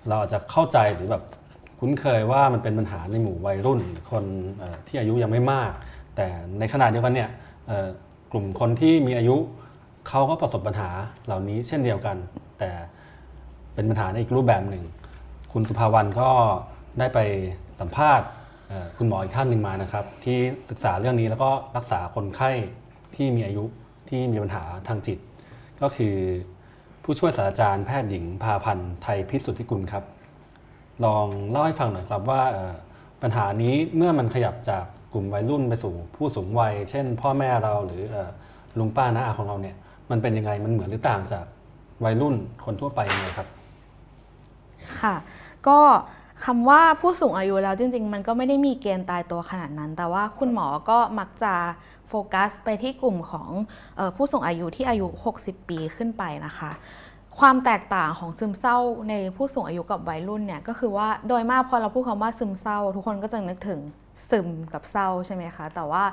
เราอาจจะเข้าใจหรือแบบคุ้นเคยว่ามันเป็นปัญหาในหมู่วัยรุ่น คนที่อายุยังไม่มาก แต่ในขณะเดียวกันเนี่ยกลุ่มคนที่มีอายุเขาก็ประสบปัญหาเหล่านี้เช่นเดียวกัน แต่เป็นปัญหาในอีกรูปแบบหนึ่ง คุณสุภาวันก็ได้ไปสัมภาษณ์คุณหมออีกท่านหนึ่งมานะครับ ที่ศึกษาเรื่องนี้แล้วก็รักษาคนไข้ ที่มีอายุที่มีปัญหาทางจิต ก็คือผู้ช่วยศาสตราจารย์แพทย์หญิงพาพันธ์ไทยพิสุทธิกุลครับ ลองเล่าให้ฟังหน่อยครับว่าปัญหานี้เมื่อมันขยับจากกลุ่มวัยรุ่นไปสู่ผู้สูงวัย เช่น พ่อแม่เราหรือลุงป้าน้าอาของเราเนี่ยมันเป็นยังไงมันเหมือนหรือต่างจากวัยรุ่นคนทั่วไปยังไงครับ ค่ะ ก็ คำว่าผู้สูงอายุแล้วจริง ๆ มันก็ไม่ได้มีเกณฑ์ตายตัวขนาดนั้น แต่ว่าคุณหมอก็มักจะโฟกัสไปที่กลุ่มของออผู้สูงอายุที่อายุ 60 ปีขึ้นไปนะคะ ความแตกต่างของซึมเศร้าในผู้สูงอายุกับวัยรุ่นเนี่ยก็คือว่าโดยมากพอเราพูดคำว่าซึมเศร้า ทุกคนก็จะนึกถึง ซึมกับเศร้าใช่ไหมคะ แต่ว่า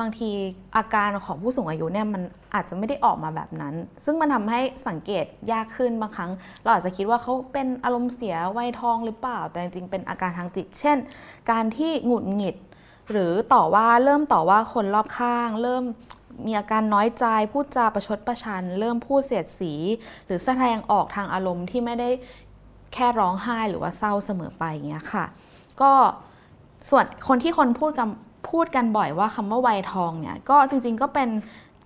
บางทีอาการของผู้สูงอายุเนี่ยมันอาจจะไม่ได้ออกมาแบบนั้น ซึ่งมันทำให้สังเกตยากขึ้นบางครั้ง เราอาจจะคิดว่าเขาเป็นอารมณ์เสียวัยทองหรือเปล่า แต่จริงๆเป็นอาการทางจิต เช่น การที่หงุดหงิด หรือต่อว่าเริ่มต่อว่าคนรอบข้าง เริ่มมีอาการน้อยใจพูดจาประชดประชัน เริ่มพูดเสียดสี หรือแสดงออกทางอารมณ์ที่ไม่ได้แค่ร้องไห้หรือว่าเศร้าเสมอไปอย่างเงี้ยค่ะ ก็ ส่วนคนที่คนพูดกับพูดกันบ่อยว่าคำว่าวัยทองเนี่ยก็จริงๆก็เป็น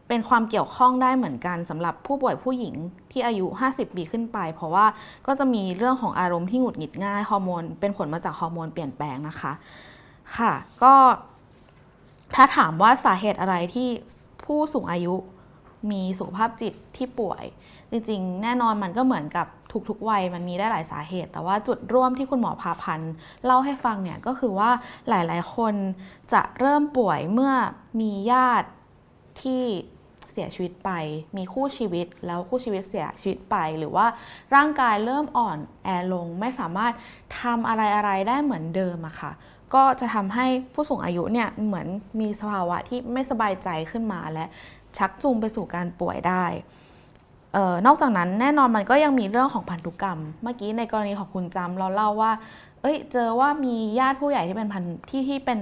เป็นความเกี่ยวข้องได้เหมือนกันสำหรับผู้ป่วยผู้หญิงที่อายุ 50 ปีขึ้นไป เพราะว่าก็จะมีเรื่องของอารมณ์ที่หงุดหงิดง่ายฮอร์โมนเป็นผลมาจากฮอร์โมนเปลี่ยนแปลงนะคะ ค่ะ ก็ถ้าถามว่าสาเหตุอะไรที่ผู้สูงอายุมีสุขภาพจิตที่ป่วย จริงๆ แน่นอนมันก็เหมือนกับทุกๆวัยมันมีได้หลายสาเหตุ แต่ว่าจุดร่วมที่คุณหมอพาพันธ์เล่าให้ฟังเนี่ยก็คือว่าหลายๆ คนจะเริ่มป่วยเมื่อมีญาติที่เสียชีวิตไป มีคู่ชีวิตแล้วคู่ชีวิตเสียชีวิตไป หรือว่าร่างกายเริ่มอ่อนแอลงไม่สามารถทำอะไรอะไรได้เหมือนเดิมอะค่ะก็จะทำให้ผู้สูงอายุเนี่ยเหมือนมีสภาวะที่ไม่สบายใจขึ้นมาและชักจูงไปสู่การป่วยได้ นอกจากนั้นแน่นอนมันก็ยังมีเรื่องของพันธุกรรม เมื่อกี้ในกรณีของคุณจำเราเล่าว่า เอ้ย เจอว่ามีญาติผู้ใหญ่ที่เป็นพันที่ที่เป็น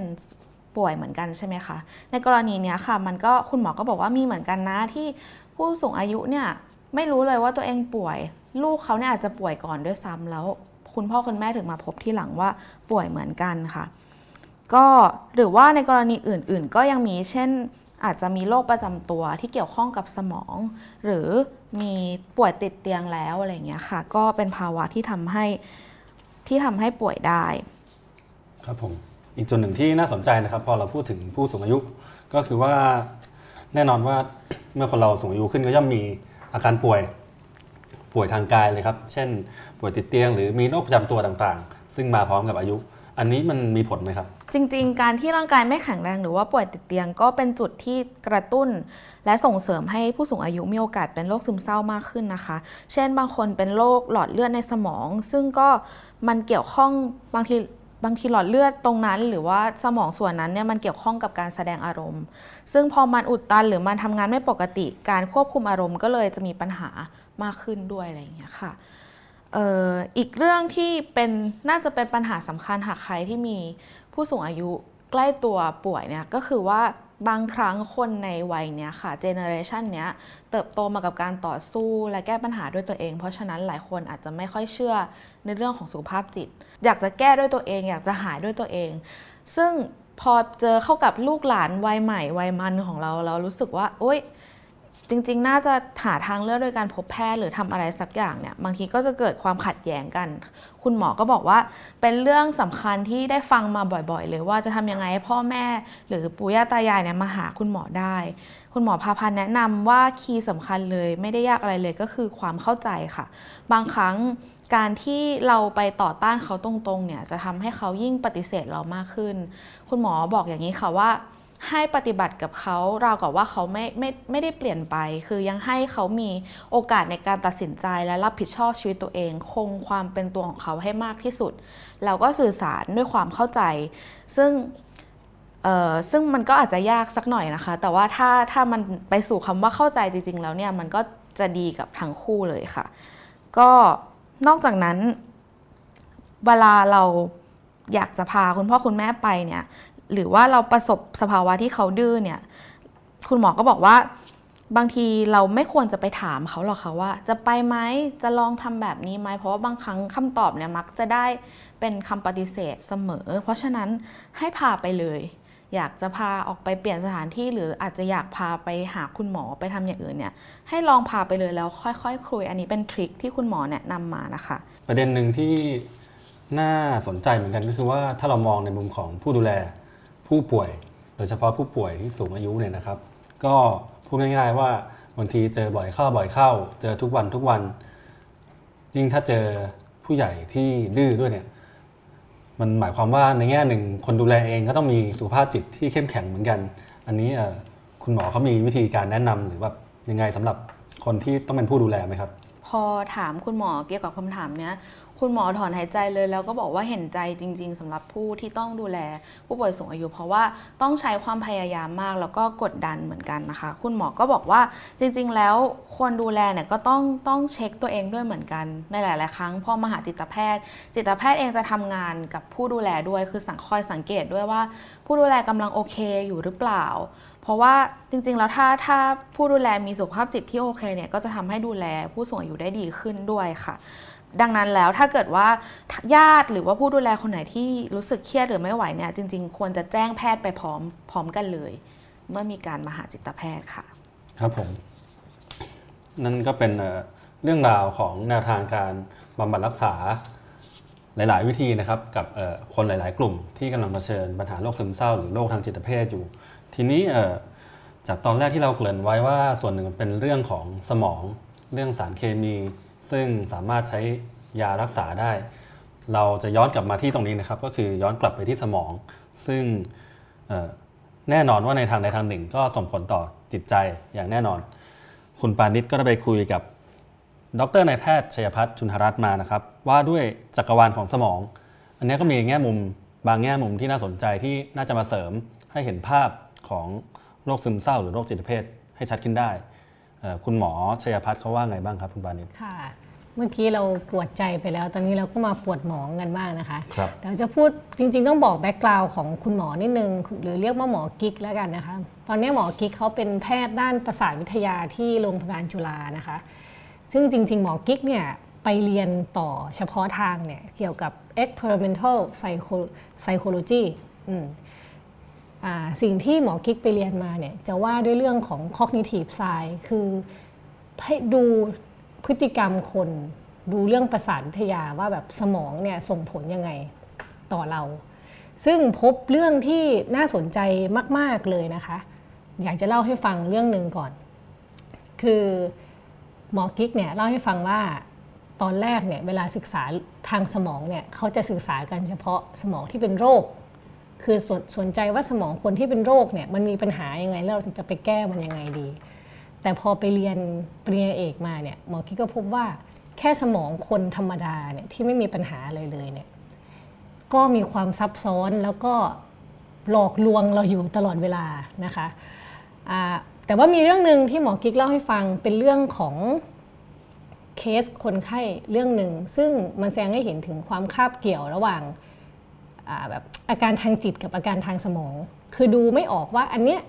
ป่วยเหมือนกันใช่ไหมคะ ในกรณีนี้ค่ะ มันก็คุณหมอก็บอกว่ามีเหมือนกันนะที่ผู้สูงอายุเนี่ยไม่รู้เลยว่าตัวเองป่วย ลูกเขาเนี่ยอาจจะป่วยก่อนด้วยซ้ำแล้ว คุณพ่อคุณแม่ถึงมาพบที่หลังว่าป่วยเหมือนกันค่ะ ก็หรือว่าในกรณีอื่น ๆ ก็ยังมีเช่น อาจจะมีโรคประจำตัวที่เกี่ยวข้องกับสมอง หรือมีป่วยติดเตียงแล้วอะไรเงี้ยค่ะ ก็เป็นภาวะที่ทำให้ที่ทำให้ป่วยได้ ครับผมอีกจุดหนึ่งที่น่าสนใจนะครับ พอเราพูดถึงผู้สูงอายุ ก็คือว่าแน่นอนว่าเมื่อคนเราสูงอายุขึ้นก็ย่อมมีอาการป่วยป่วยทางกายเลยครับ เช่น ป่วยติดเตียงหรือมีโรคประจำตัวต่างๆ ซึ่งมาพร้อมกับอายุ อันนี้มันมีผลไหมครับ จริง ๆ การที่ร่างกายไม่แข็งแรงหรือว่าป่วยติดเตียงก็เป็นจุดที่กระตุ้น และส่งเสริมให้ผู้สูงอายุมีโอกาสเป็นโรคซึมเศร้ามากขึ้นนะคะ เช่นบางคนเป็นโรคหลอดเลือดในสมอง ซึ่งก็มันเกี่ยวข้องบางทีบางทีหลอดเลือดตรงนั้น หรือว่าสมองส่วนนั้นเนี่ยมันเกี่ยวข้องกับการแสดงอารมณ์ ซึ่งพอมันอุดตันหรือมันทำงานไม่ปกติ การควบคุมอารมณ์ก็เลยจะมีปัญหามากขึ้นด้วยอะไรอย่างเงี้ยค่ะ อ,อ,อีกเรื่องที่เป็นน่าจะเป็นปัญหาสำคัญหากใครที่มีผู้สูงอายุใกล้ตัวป่วยเนี่ยก็คือว่าบางครั้งคนในวัยเนี้ยค่ะเจเนอเรชันเนี้ยเติบโตมากับการต่อสู้และแก้ปัญหาด้วยตัวเอง เพราะฉะนั้นหลายคนอาจจะไม่ค่อยเชื่อในเรื่องของสุขภาพจิต อยากจะแก้ด้วยตัวเอง อยากจะหายด้วยตัวเอง ซึ่งพอเจอเข้ากับลูกหลานวัยใหม่วัยมันของเราเรารู้สึกว่าโอ๊ย จริงๆ น่าจะหาทางเลือกโดยการพบแพทย์หรือทำอะไรสักอย่างเนี่ย บางทีก็จะเกิดความขัดแย้งกัน คุณหมอก็บอกว่า เป็นเรื่องสำคัญที่ได้ฟังมาบ่อยๆ เลยว่าจะทำยังไงให้พ่อแม่ หรือปู่ย่าตายายเนี่ยมาหาคุณหมอได้ คุณหมอพาพันแนะนำว่าคีย์สำคัญเลยไม่ได้ยากอะไรเลยก็คือความเข้าใจค่ะ บางครั้งการที่เราไปต่อต้านเขาตรงๆ เนี่ยจะทำให้เขายิ่งปฏิเสธเรามากขึ้น คุณหมอบอกอย่างนี้ค่ะว่า ให้ปฏิบัติกับเขาราวกับว่าเขาไม่ไม่ไม่ได้เปลี่ยนไป คือยังให้เขามีโอกาสในการตัดสินใจและรับผิดชอบชีวิตตัวเอง คงความเป็นตัวของเขาให้มากที่สุด แล้วก็สื่อสารด้วยความเข้าใจ ซึ่งเอ่อซึ่งมันก็อาจจะยากสักหน่อยนะคะ แต่ว่าถ้าถ้ามันไปสู่คำว่าเข้าใจจริง ๆ แล้วเนี่ยมันก็จะดีกับทั้งคู่เลยค่ะ ก็นอกจากนั้น เวลาเราอยากจะพาคุณพ่อคุณแม่ไปเนี่ย หรือว่าเราประสบสภาวะที่เขาดื้อเนี่ย คุณหมอก็บอกว่าบางทีเราไม่ควรจะไปถามเขาหรอกค่ะว่า จะไปไหมจะลองทำแบบนี้ไหมเพราะว่าบางครั้งคำตอบเนี่ยมักจะได้เป็นคำปฏิเสธเสมอ เพราะฉะนั้นให้พาไปเลย อยากจะพาออกไปเปลี่ยนสถานที่หรืออาจจะอยากพาไปหาคุณหมอไปทำอย่างอื่นเนี่ย ให้ลองพาไปเลยแล้วค่อยๆคุย อันนี้เป็นทริคที่คุณหมอแนะนำมานะคะ ประเด็นหนึ่งที่น่าสนใจเหมือนกันก็คือว่าถ้าเรามองในมุมของผู้ดูแล ผู้ป่วย โดยเฉพาะผู้ป่วยที่สูงอายุเนี่ยนะครับ ก็พูดง่ายๆว่าบางทีเจอบ่อยเข้าบ่อยเข้า เจอทุกวันทุกวัน ยิ่งถ้าเจอผู้ใหญ่ที่ดื้อด้วยเนี่ย มันหมายความว่าในแง่หนึ่งคนดูแลเองก็ต้องมีสุขภาพจิตที่เข้มแข็งเหมือนกัน อันนี้คุณหมอเขามีวิธีการแนะนำหรือว่ายังไงสำหรับคนที่ต้องเป็นผู้ดูแลไหมครับ พอถามคุณหมอเกี่ยวกับคำถามเนี้ยคุณหมอถอนหายใจเลยแล้วก็บอกว่าเห็นใจจริง ๆสำหรับผู้ที่ต้องดูแลผู้ป่วยสูงอายุ เพราะว่าต้องใช้ความพยายามมากแล้วก็กดดันเหมือนกันนะคะ คุณหมอก็บอกว่าจริง ๆ แล้วคนดูแลเนี่ยก็ต้องต้องเช็คตัวเองด้วยเหมือนกันในหลาย ๆ ครั้งพอมาหาจิตแพทย์ จิตแพทย์เองจะทำงานกับผู้ดูแลด้วยคือสังคอยสังเกตด้วยว่า ผู้ดูแลกำลังโอเคอยู่หรือเปล่า เพราะว่าจริง ๆ แล้วถ้าถ้าผู้ดูแลมีสุขภาพจิตที่โอเคเนี่ยก็จะทำให้ดูแลผู้สูงอายุได้ดีขึ้นด้วยค่ะ ดังนั้นแล้วถ้าเกิดว่าญาติหรือว่าผู้ดูแลคนไหนที่รู้สึกเครียดหรือไม่ไหวเนี่ยจริง ๆ ควรจะแจ้งแพทย์ไปพร้อมพร้อมกันเลย เมื่อมีการมาหาจิตแพทย์ค่ะ ครับผม นั่นก็เป็นเรื่องราวของแนวทางการบำบัดรักษาหลาย ๆ วิธีนะครับกับคนหลาย ๆ กลุ่มที่กำลังเผชิญปัญหาโรคซึมเศร้าหรือโรคทางจิตเภทอยู่ ทีนี้จากตอนแรกที่เราเกริ่นไว้ว่าส่วนหนึ่งเป็นเรื่องของสมอง เรื่องสารเคมี ซึ่งสามารถใช้ยารักษาได้ เราจะย้อนกลับมาที่ตรงนี้นะครับ ก็คือย้อนกลับไปที่สมอง ซึ่งแน่นอนว่าในทางใดทางหนึ่ง ก็ส่งผลต่อจิตใจอย่างแน่นอน คุณปานิชก็ได้ไปคุยกับดรนายแพทย์ชัยพัฒน์ชุนหรัตน์มานะครับ ว่าด้วยจักรวาลของสมอง อันนี้ก็มีแง่มุมบางแง่มุมที่น่าสนใจที่น่าจะมาเสริมให้เห็นภาพของโรคซึมเศร้าหรือโรคจิตเภทให้ชัดขึ้นได้ คุณหมอชัยพัฒน์เขาว่าไงบ้างครับคุณปาณิสค่ะเมื่อกี้เราปวดใจไปแล้ว ตอนนี้เราก็มาปวดสมองกันบ้างนะคะครับเดี๋ยวจะพูดจริง ๆ ต้องบอก background ของคุณหมอนิดนึง หรือเรียกว่าหมอกิ๊กแล้วกันนะคะ ตอนนี้หมอกิ๊กเขาเป็นแพทย์ด้านประสาทวิทยาที่โรงพยาบาลจุฬานะคะ ซึ่งจริง ๆ หมอกิ๊กเนี่ยไปเรียนต่อเฉพาะทางเนี่ยเกี่ยวกับ experimental psychology สิ่งที่หมอกิ๊กไปเรียนมาเนี่ยจะว่าด้วยเรื่องของ cognitive science คือให้ดูพฤติกรรมคน ดูเรื่องประสาทวิทยาว่าแบบสมองเนี่ยส่งผลยังไงต่อเรา ซึ่งพบเรื่องที่น่าสนใจมาก ๆ เลยนะคะ อยากจะเล่าให้ฟังเรื่องหนึ่งก่อน คือหมอกิ๊กเนี่ยเล่าให้ฟังว่าตอนแรกเนี่ยเวลาศึกษาทางสมองเนี่ยเขาจะศึกษากันเฉพาะสมองที่เป็นโรค คือสสนใจว่าสมองคนที่เป็นโรคเนี่ยมันมีปัญหายังไงแล้วเราจะไปแก้มันยังไงดี แต่พอไปเรียนปริญญาเอกมาเนี่ยหมอกิ๊กก็พบว่าแค่สมองคนธรรมดาเนี่ยที่ไม่มีปัญหาอะไรเลยเนี่ยก็มีความซับซ้อนแล้วก็หลอกลวงเราอยู่ตลอดเวลานะคะแต่ว่ามีเรื่องหนึ่งที่หมอกิ๊กเล่าให้ฟังเป็นเรื่องของเคสคนไข้เรื่องหนึ่งซึ่งมันแสดงให้เห็นถึงความคาบเกี่ยวระหว่าง แบบอาการทางจิตกับอาการทางสมอง คือดูไม่ออกว่าอันเนี้ย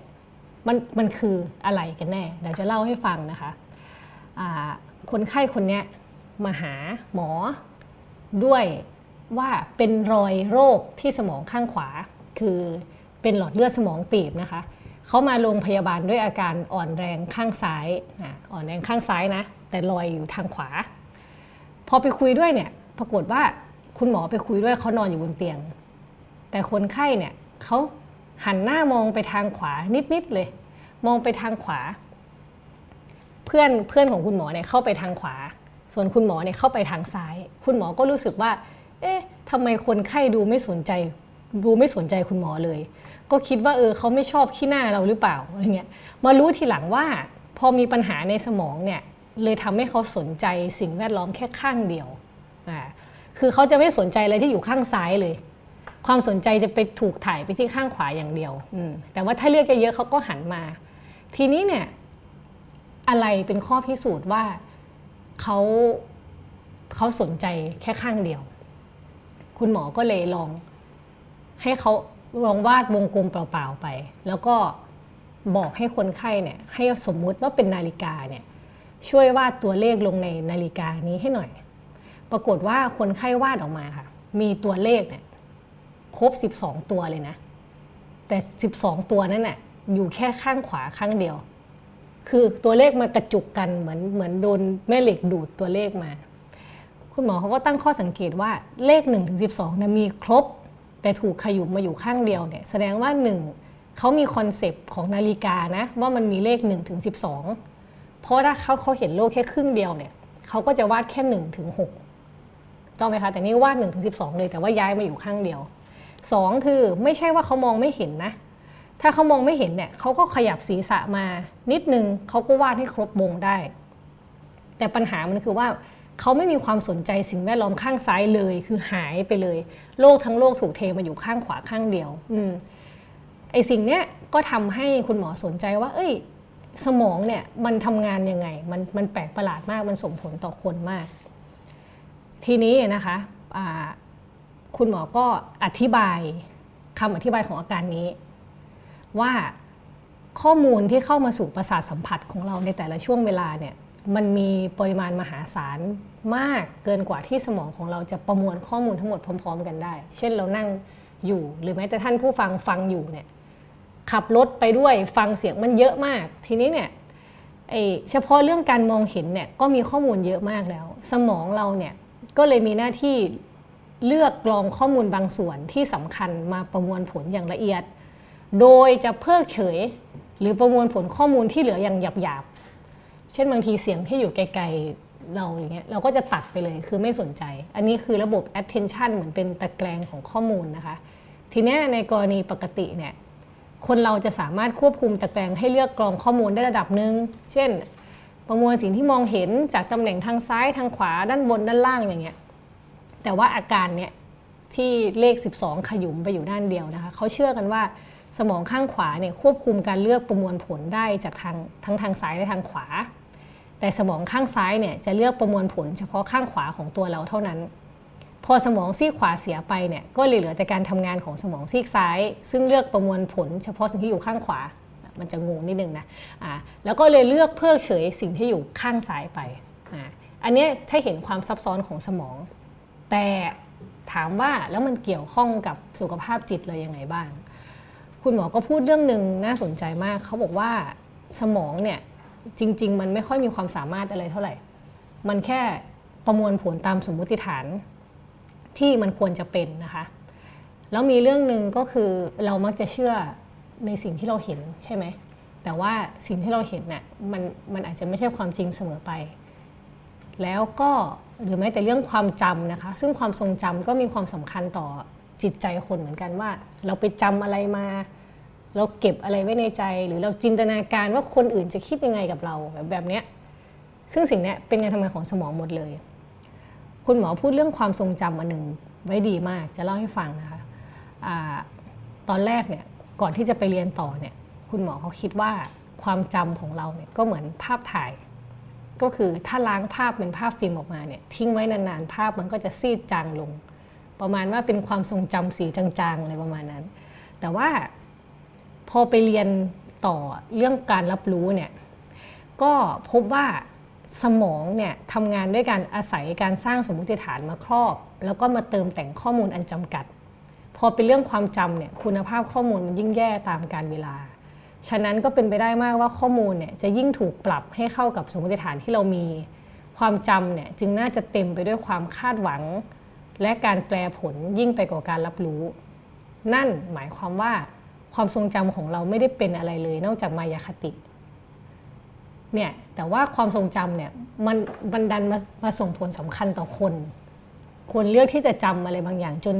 มันมันคืออะไรกันแน่เดี๋ยวจะเล่าให้ฟังนะคะคนไข้คนนี้มาหาหมอด้วยว่าเป็นรอยโรคที่สมองข้างขวา คือเป็นหลอดเลือดสมองตีบนะคะเขามาโรงพยาบาลด้วยอาการอ่อนแรงข้างซ้ายอ่อนแรงข้างซ้ายนะ แต่รอยอยู่ทางขวา พอไปคุยด้วยเนี่ย ปรากฏว่าคุณหมอไปคุยด้วยเขานอนอยู่บนเตียง แต่คนไข้เนี่ยเขาหันหน้ามองไปทางขวานิดๆเลย มองไปทางขวา เพื่อนเพื่อนของคุณหมอเนี่ยเข้าไปทางขวา ส่วนคุณหมอเนี่ยเข้าไปทางซ้าย คุณหมอก็รู้สึกว่า เอ๊ะทำไมคนไข้ดูไม่สนใจดูไม่สนใจคุณหมอเลย ก็คิดว่าเออเขาไม่ชอบขี้หน้าเราหรือเปล่าอะไรเงี้ยมารู้ทีหลังว่า พอมีปัญหาในสมองเนี่ยเลยทำให้เขาสนใจสิ่งแวดล้อมแค่ข้างเดียวอ่าคือเขาจะไม่สนใจอะไรที่อยู่ข้างซ้ายเลย ความสนใจจะไปถูกถ่ายไปที่ข้างขวาอย่างเดียว แต่ว่าถ้าเลือกเยอะๆเขาก็หันมา ทีนี้เนี่ยอะไรเป็นข้อพิสูจน์ว่าเขาเขาสนใจแค่ข้างเดียว คุณหมอก็เลยลอง ให้เขาลองวาดวงกลมเปล่าๆไป แล้วก็บอกให้คนไข้เนี่ยให้สมมุติว่าเป็นนาฬิกาเนี่ยช่วยวาดตัวเลขลงในนาฬิกานี้ให้หน่อย ปรากฏว่าคนไข้วาดออกมาค่ะ มีตัวเลขเนี่ย ครบ 12 ตัวเลยนะ แต่ 12 ตัวนั้นน่ะอยู่แค่ข้างขวาข้างเดียว คือตัวเลขมากระจุกกันเหมือนเหมือนโดนแม่เหล็กดูดตัวเลขมา คุณหมอเขาก็ตั้งข้อสังเกตว่าเลข1ถึง12นะมีครบ แต่ถูกขยุ้มมาอยู่ข้างเดียวเนี่ยแสดงว่า 1เขามี concept ของนาฬิกานะว่ามันมีเลข1ถึง12 เพราะถ้าเขาเขาเห็นโลกแค่ครึ่งเดียวเนี่ยเขาก็จะวาดแค่หนึ่งถึงหกต้องไหมคะแต่นี่วาดหนึ่งถึงสิบสองเลยแต่ว่าย้ายมาอยู่ข้างเดียว สองคือไม่ใช่ว่าเขามองไม่เห็นนะ ถ้าเขามองไม่เห็นเนี่ยเขาก็ขยับศีรษะมา นิดนึงเขาก็วาดให้ครบวงได้ แต่ปัญหามันคือว่าเขาไม่มีความสนใจสิ่งแวดล้อมข้างซ้ายเลย คือหายไปเลย โลกทั้งโลกถูกเทมาอยู่ข้างขวาข้างเดียว อืมไอสิ่งเนี้ยก็ทำให้คุณหมอสนใจว่า เอ้ย สมองเนี่ยมันทำงานยังไง มันมันแปลกประหลาดมากมันส่งผลต่อคนมาก ทีนี้นะคะะ คุณหมอก็อธิบายคำอธิบายของอาการนี้ ว่าข้อมูลที่เข้ามาสู่ประสาทสัมผัสของเราในแต่ละช่วงเวลาเนี่ยมันมีปริมาณมหาศาลมากเกินกว่าที่สมองของเราจะประมวลข้อมูลทั้งหมดพร้อม ๆ กันได้ เช่นเรานั่งอยู่หรือแม้แต่ท่านผู้ฟังฟังอยู่เนี่ยขับรถไปด้วยฟังเสียงมันเยอะมาก ทีนี้เนี่ยเฉพาะเรื่องการมองเห็นเนี่ยก็มีข้อมูลเยอะมากแล้ว สมองเราเนี่ยก็เลยมีหน้าที่ เลือกกรองข้อมูลบางส่วนที่สำคัญมาประมวลผลอย่างละเอียด โดยจะเพิกเฉย หรือประมวลผลข้อมูลที่เหลืออย่างหยาบๆ เช่นบางทีเสียงที่อยู่ไกลๆเราอย่างเงี้ยเราก็จะตัดไปเลยคือไม่สนใจ อันนี้คือระบบ attention เหมือนเป็นตะแกรงของข้อมูลนะคะ ทีนี้ในกรณีปกติเนี่ยคนเราจะสามารถควบคุมตะแกรงให้เลือกกรองข้อมูลได้ระดับหนึ่งเช่น ประมวลสิ่งที่มองเห็นจากตำแหน่งทางซ้ายทางขวาด้านบนด้านล่างอย่างเงี้ย แต่ว่าอาการเนี้ยที่เลข 12 ขยุมไปอยู่ด้านเดียวนะคะเขาเชื่อกันว่าสมองข้างขวาเนี่ยควบคุมการเลือกประมวลผลได้จากทางทั้งทางซ้ายและทางขวา แต่สมองข้างซ้ายเนี่ยจะเลือกประมวลผลเฉพาะข้างขวาของตัวเราเท่านั้น พอสมองซีกขวาเสียไปเนี่ยก็เหลือแต่การทำงานของสมองซีกซ้าย ซึ่งเลือกประมวลผลเฉพาะสิ่งที่อยู่ข้างขวา มันจะงงนิดนึงนะะแล้วก็เลยเลือกเพิกเฉยสิ่งที่อยู่ข้างซ้ายไปออันนี้ถ้าเห็นความซับซ้อนของสมอง แต่ถามว่าแล้วมันเกี่ยวข้องกับสุขภาพจิตเลยยังไงบ้าง คุณหมอก็พูดเรื่องหนึ่งน่าสนใจมากเขาบอกว่าสมองเนี่ยจริง ๆ มันไม่ค่อยมีความสามารถอะไรเท่าไหร่ มันแค่ประมวลผลตามสมมุติฐานที่มันควรจะเป็นนะคะ แล้วมีเรื่องหนึ่งก็คือเรามักจะเชื่อในสิ่งที่เราเห็นใช่ไหม แต่ว่าสิ่งที่เราเห็นเนี่ยมันมันอาจจะไม่ใช่ความจริงเสมอไป แล้วก็ หรือแม้แต่เรื่องความจำนะคะ ซึ่งความทรงจำก็มีความสำคัญต่อจิตใจคนเหมือนกันว่า เราไปจำอะไรมา เราเก็บอะไรไว้ในใจ หรือเราจินตนาการว่าคนอื่นจะคิดยังไงกับเราแบบแบบเนี้ยซึ่งสิ่งนี้เป็นการทำงานของสมองหมดเลย คุณหมอพูดเรื่องความทรงจำอันหนึ่งไว้ดีมากจะเล่าให้ฟังนะคะอาตอนแรกเนี่ยก่อนที่จะไปเรียนต่อเนี่ยคุณหมอเขาคิดว่าความจำของเราเนี่ยก็เหมือนภาพถ่าย ก็คือถ้าล้างภาพเป็นภาพฟิล์มออกมาเนี่ยทิ้งไว้นานๆ ภาพมันก็จะซีดจางลง ประมาณว่าเป็นความทรงจำสีจางๆอะไรประมาณนั้น แต่ว่าพอไปเรียนต่อเรื่องการรับรู้เนี่ยก็พบว่าสมองเนี่ยทำงานด้วยการอาศัยการสร้างสมมติฐานมาครอบ แล้วก็มาเติมแต่งข้อมูลอันจำกัด พอเป็นเรื่องความจำเนี่ยคุณภาพข้อมูลมันยิ่งแย่ตามการเวลา ฉะนั้นก็เป็นไปได้มากว่าข้อมูลเนี่ยจะยิ่งถูกปรับให้เข้ากับสมมติฐานที่เรามี ความจำเนี่ยจึงน่าจะเต็มไปด้วยความคาดหวัง และการแปลผลยิ่งไปกว่าการรับรู้ นั่นหมายความว่าความทรงจำของเราไม่ได้เป็นอะไรเลย นอกจากมายาคติเนี่ยแต่ว่าความทรงจำเนี่ยมันมันดันมามาส่งผลสำคัญต่อคน คนเลือกที่จะจำอะไรบางอย่างจน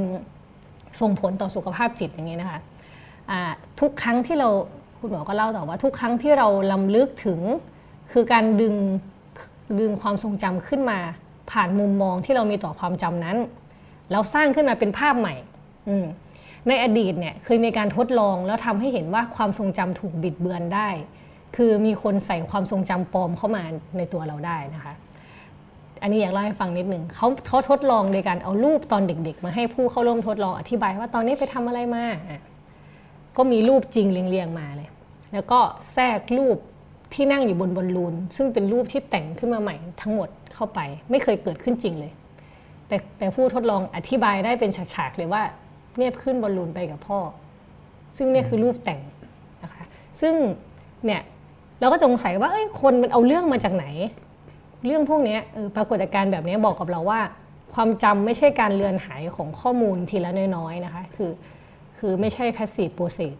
ส่งผลต่อสุขภาพจิตอย่างนี้นะคะะทุกครั้งที่เรา คุณหมอก็เล่าต่อว่าทุกครั้งที่เราลำลึกถึง คือการดึงดึงความทรงจำขึ้นมา ผ่านมุมมองที่เรามีต่อความจำนั้นแล้วสร้างขึ้นมาเป็นภาพใหม่ในอดีตเนี่ยเคยมีการทดลองแล้วทำให้เห็นว่าความทรงจำถูกบิดเบือนได้ คือมีคนใส่ความทรงจำปลอมเข้ามาในตัวเราได้นะคะ อันนี้อยากเล่าให้ฟังนิดหนึ่งเขาเขาทดลองโดยการเอารูปตอนเด็ก ๆ มาให้ผู้เข้าร่วมทดลองอธิบายว่าตอนนี้ไปทำอะไรมาก็มีรูปจริงเรียงๆมาเลย แล้วก็แทรกรูปที่นั่งอยู่บนบอลลูน ซึ่งเป็นรูปที่แต่งขึ้นมาใหม่ทั้งหมดเข้าไป ไม่เคยเกิดขึ้นจริงเลย แต่แต่ผู้ทดลองอธิบายได้เป็นฉากๆเลยว่าเนี่ยขึ้นบอลลูนไปกับพ่อ ซึ่งเนี่ยคือรูปแต่งนะคะซึ่งเนี่ยเราก็สงสัยว่าคนมันเอาเรื่องมาจากไหน เรื่องพวกนี้ปรากฏการณ์แบบนี้บอกกับเราว่า ความจำไม่ใช่การเลือนหายของข้อมูลทีละน้อยๆนะคะคือคือไม่ใช่ passive process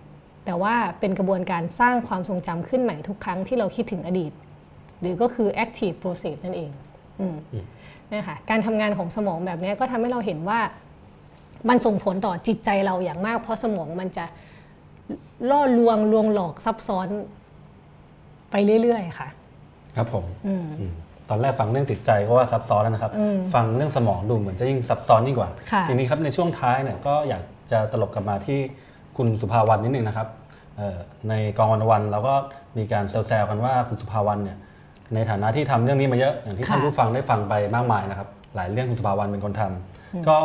แต่ว่าเป็นกระบวนการสร้างความทรงจำขึ้นใหม่ทุกครั้งที่เราคิดถึงอดีต หรือก็คือ active process นั่นเองนะคะการทำงานของสมองแบบนี้ก็ทำให้เราเห็นว่ามันส่งผลต่อจิตใจเราอย่างมาก เพราะสมองมันจะล่อลวงลวงหลอกซับซ้อนไปเรื่อยๆค่ะ ครับผมตอนแรกฟังเรื่องจิตใจก็ว่าซับซ้อนแล้วนะครับ ฟังเรื่องสมองดูเหมือนจะยิ่งซับซ้อนยิ่งกว่าทีนี้ครับในช่วงท้ายเนี่ยก็อยากจะตลบกลับมาที่ คุณสุภาวันนิดนึงนะครับในกองวันวันเราก็มีการแซวๆกันว่าคุณสุภาวันเนี่ยในฐานะที่ทำเรื่องนี้มาเยอะอย่างที่ท่านผู้ฟังได้ฟังไปมากมายนะครับ หลายเรื่องคุณสุภาวันเป็นคนทำก็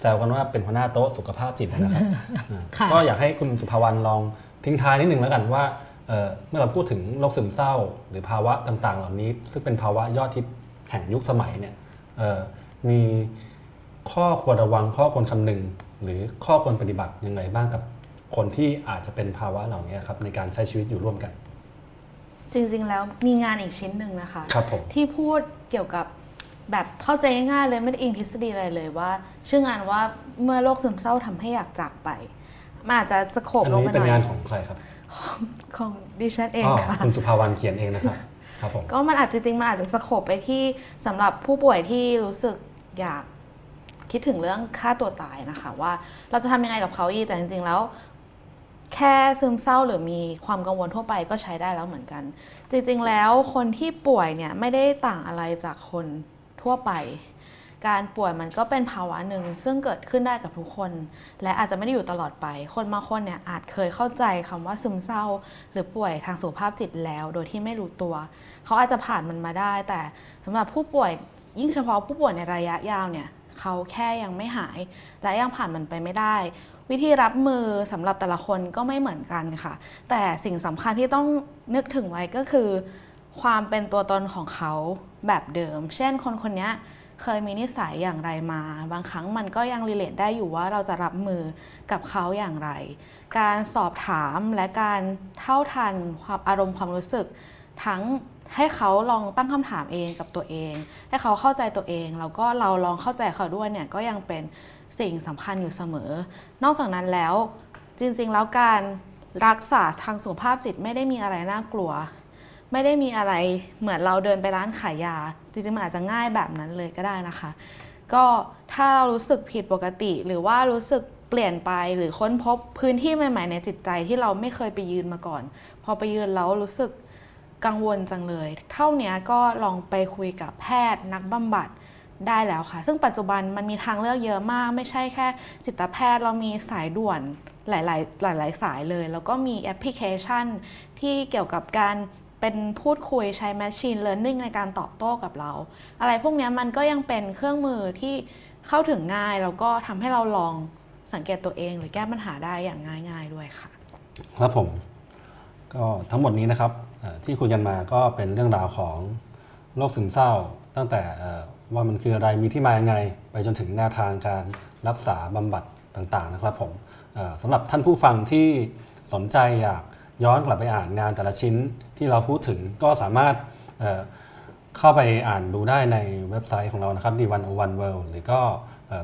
แซวกันว่าเป็นหัวหน้าโต๊ะสุขภาพจิตนะครับ ก็อยากให้คุณสุภาวันลองทิ้งท้ายนิดหนึ่งแล้วกันว่าเมื่อเราพูดถึงโรคซึมเศร้า หรือภาวะต่าง ๆ เหล่านี้ ซึ่งเป็นภาวะยอดทิศแห่งยุคสมัยเนี่ยมีข้อควรระวังข้อควรคำนึง หรือข้อควรปฏิบัติยังไงบ้างกับคนที่อาจจะเป็นภาวะเหล่านี้ครับในการใช้ชีวิตอยู่ร่วมกัน จริงๆแล้วมีงานอีกชิ้นหนึ่งนะคะคที่พูดเกี่ยวกับแบบเข้าใจง่ายๆเลยไม่ได้อิงทฤษฎีอะไรเลยว่า ชื่องานว่าเมื่อโรคซึมเศร้าทำให้อยากจากไปมันอาจจะสโคบลงไปหน่อยอันนี้เป็นงานของใครครับของดิฉันเองค่ะคุณสุภาวันเขียนเองนะครับครับผมก็มันอาจจะจริงมันอาจจะสโคบไปที่สำหรับผู้ป่วยที่รู้สึกอยาก คิดถึงเรื่องฆ่าตัวตายนะคะว่าเราจะทำยังไงกับเขาอีแต่จริงๆแล้ว แค่ซึมเศร้าหรือมีความกังวลทั่วไปก็ใช้ได้แล้วเหมือนกัน จริงๆแล้วคนที่ป่วยเนี่ยไม่ได้ต่างอะไรจากคนทั่วไป การป่วยมันก็เป็นภาวะหนึ่งซึ่งเกิดขึ้นได้กับทุกคน และอาจจะไม่ได้อยู่ตลอดไป คนบางคนเนี่ยอาจเคยเข้าใจคำว่าซึมเศร้า หรือป่วยทางสุขภาพจิตแล้ว โดยที่ไม่รู้ตัว เขาอาจจะผ่านมันมาได้ แต่สำหรับผู้ป่วยยิ่งเฉพาะผู้ป่วยในระยะยาวเนี่ย เขาแค่ยังไม่หาย และยังผ่านมันไปไม่ได้ วิธีรับมือสำหรับแต่ละคนก็ไม่เหมือนกันค่ะ แต่สิ่งสำคัญที่ต้องนึกถึงไว้ก็คือ ความเป็นตัวตนของเขาแบบเดิม เช่นคนคนนี้เคยมีนิสัยอย่างไรมา บางครั้งมันก็ยังรีเลทได้อยู่ว่าเราจะรับมือกับเขาอย่างไร การสอบถามและการเท่าทันความอารมณ์ความรู้สึกทั้ง ให้เขาลองตั้งคำถามเองกับตัวเอง ให้เขาเข้าใจตัวเองแล้วก็เราลองเข้าใจเขาด้วยเนี่ยก็ยังเป็นสิ่งสำคัญอยู่เสมอ นอกจากนั้นแล้วจริงๆแล้วการรักษาทางสุขภาพจิตไม่ได้มีอะไรน่ากลัว ไม่ได้มีอะไรเหมือนเราเดินไปร้านขายยา จริงๆมันอาจจะง่ายแบบนั้นเลยก็ได้นะคะ ก็ถ้าเรารู้สึกผิดปกติ หรือว่ารู้สึกเปลี่ยนไปหรือค้นพบพื้นที่ใหม่ ๆ ในจิตใจที่เราไม่เคยไปยืนมาก่อน พอไปยืนแล้วรู้สึก กังวลจังเลย เท่านี้ก็ลองไปคุยกับแพทย์นักบำบัดได้แล้วค่ะ ซึ่งปัจจุบันมันมีทางเลือกเยอะมาก ไม่ใช่แค่จิตแพทย์เรามีสายด่วนหลาย ๆ หลาย ๆ สายเลย แล้วก็มีแอปพลิเคชัน ที่เกี่ยวกับการเป็นพูดคุยใช้ Machine Learning ในการตอบโต้กับเรา อะไรพวกนี้มันก็ยังเป็นเครื่องมือที่เข้าถึงง่าย แล้วก็ทำให้เราลองสังเกตตัวเอง หรือแก้ปัญหาได้อย่างง่าย ๆ ด้วยค่ะ ครับผม ก็ทั้งหมดนี้นะครับ ที่คุยกันมาก็เป็นเรื่องราวของโรคซึมเศร้า ตั้งแต่ว่ามันคืออะไรมีที่มายังไง ไปจนถึงแนวทางการรักษาบำบัดต่างๆนะครับผมสำหรับท่านผู้ฟังที่สนใจอยากย้อนกลับไปอ่านงานแต่ละชิ้นที่เราพูดถึงก็สามารถเเข้าไปอ่านดูได้ในเว็บไซต์ของเรานะครับ D101 World หรือก็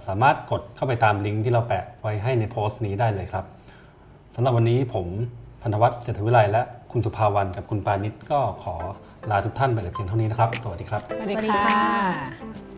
สามารถกดเข้าไปตามลิงก์ที่เราแปะไว้ให้ในโพสต์นี้ได้เลยครับสำหรับวันนี้ผมพันธวัฒน์เศรษฐวิไลและ คุณสุภาวรรณกับคุณปานิชก็ขอลาทุกท่านไปแต่เพียงเท่านี้นะครับ สวัสดีครับ สวัสดีค่ะ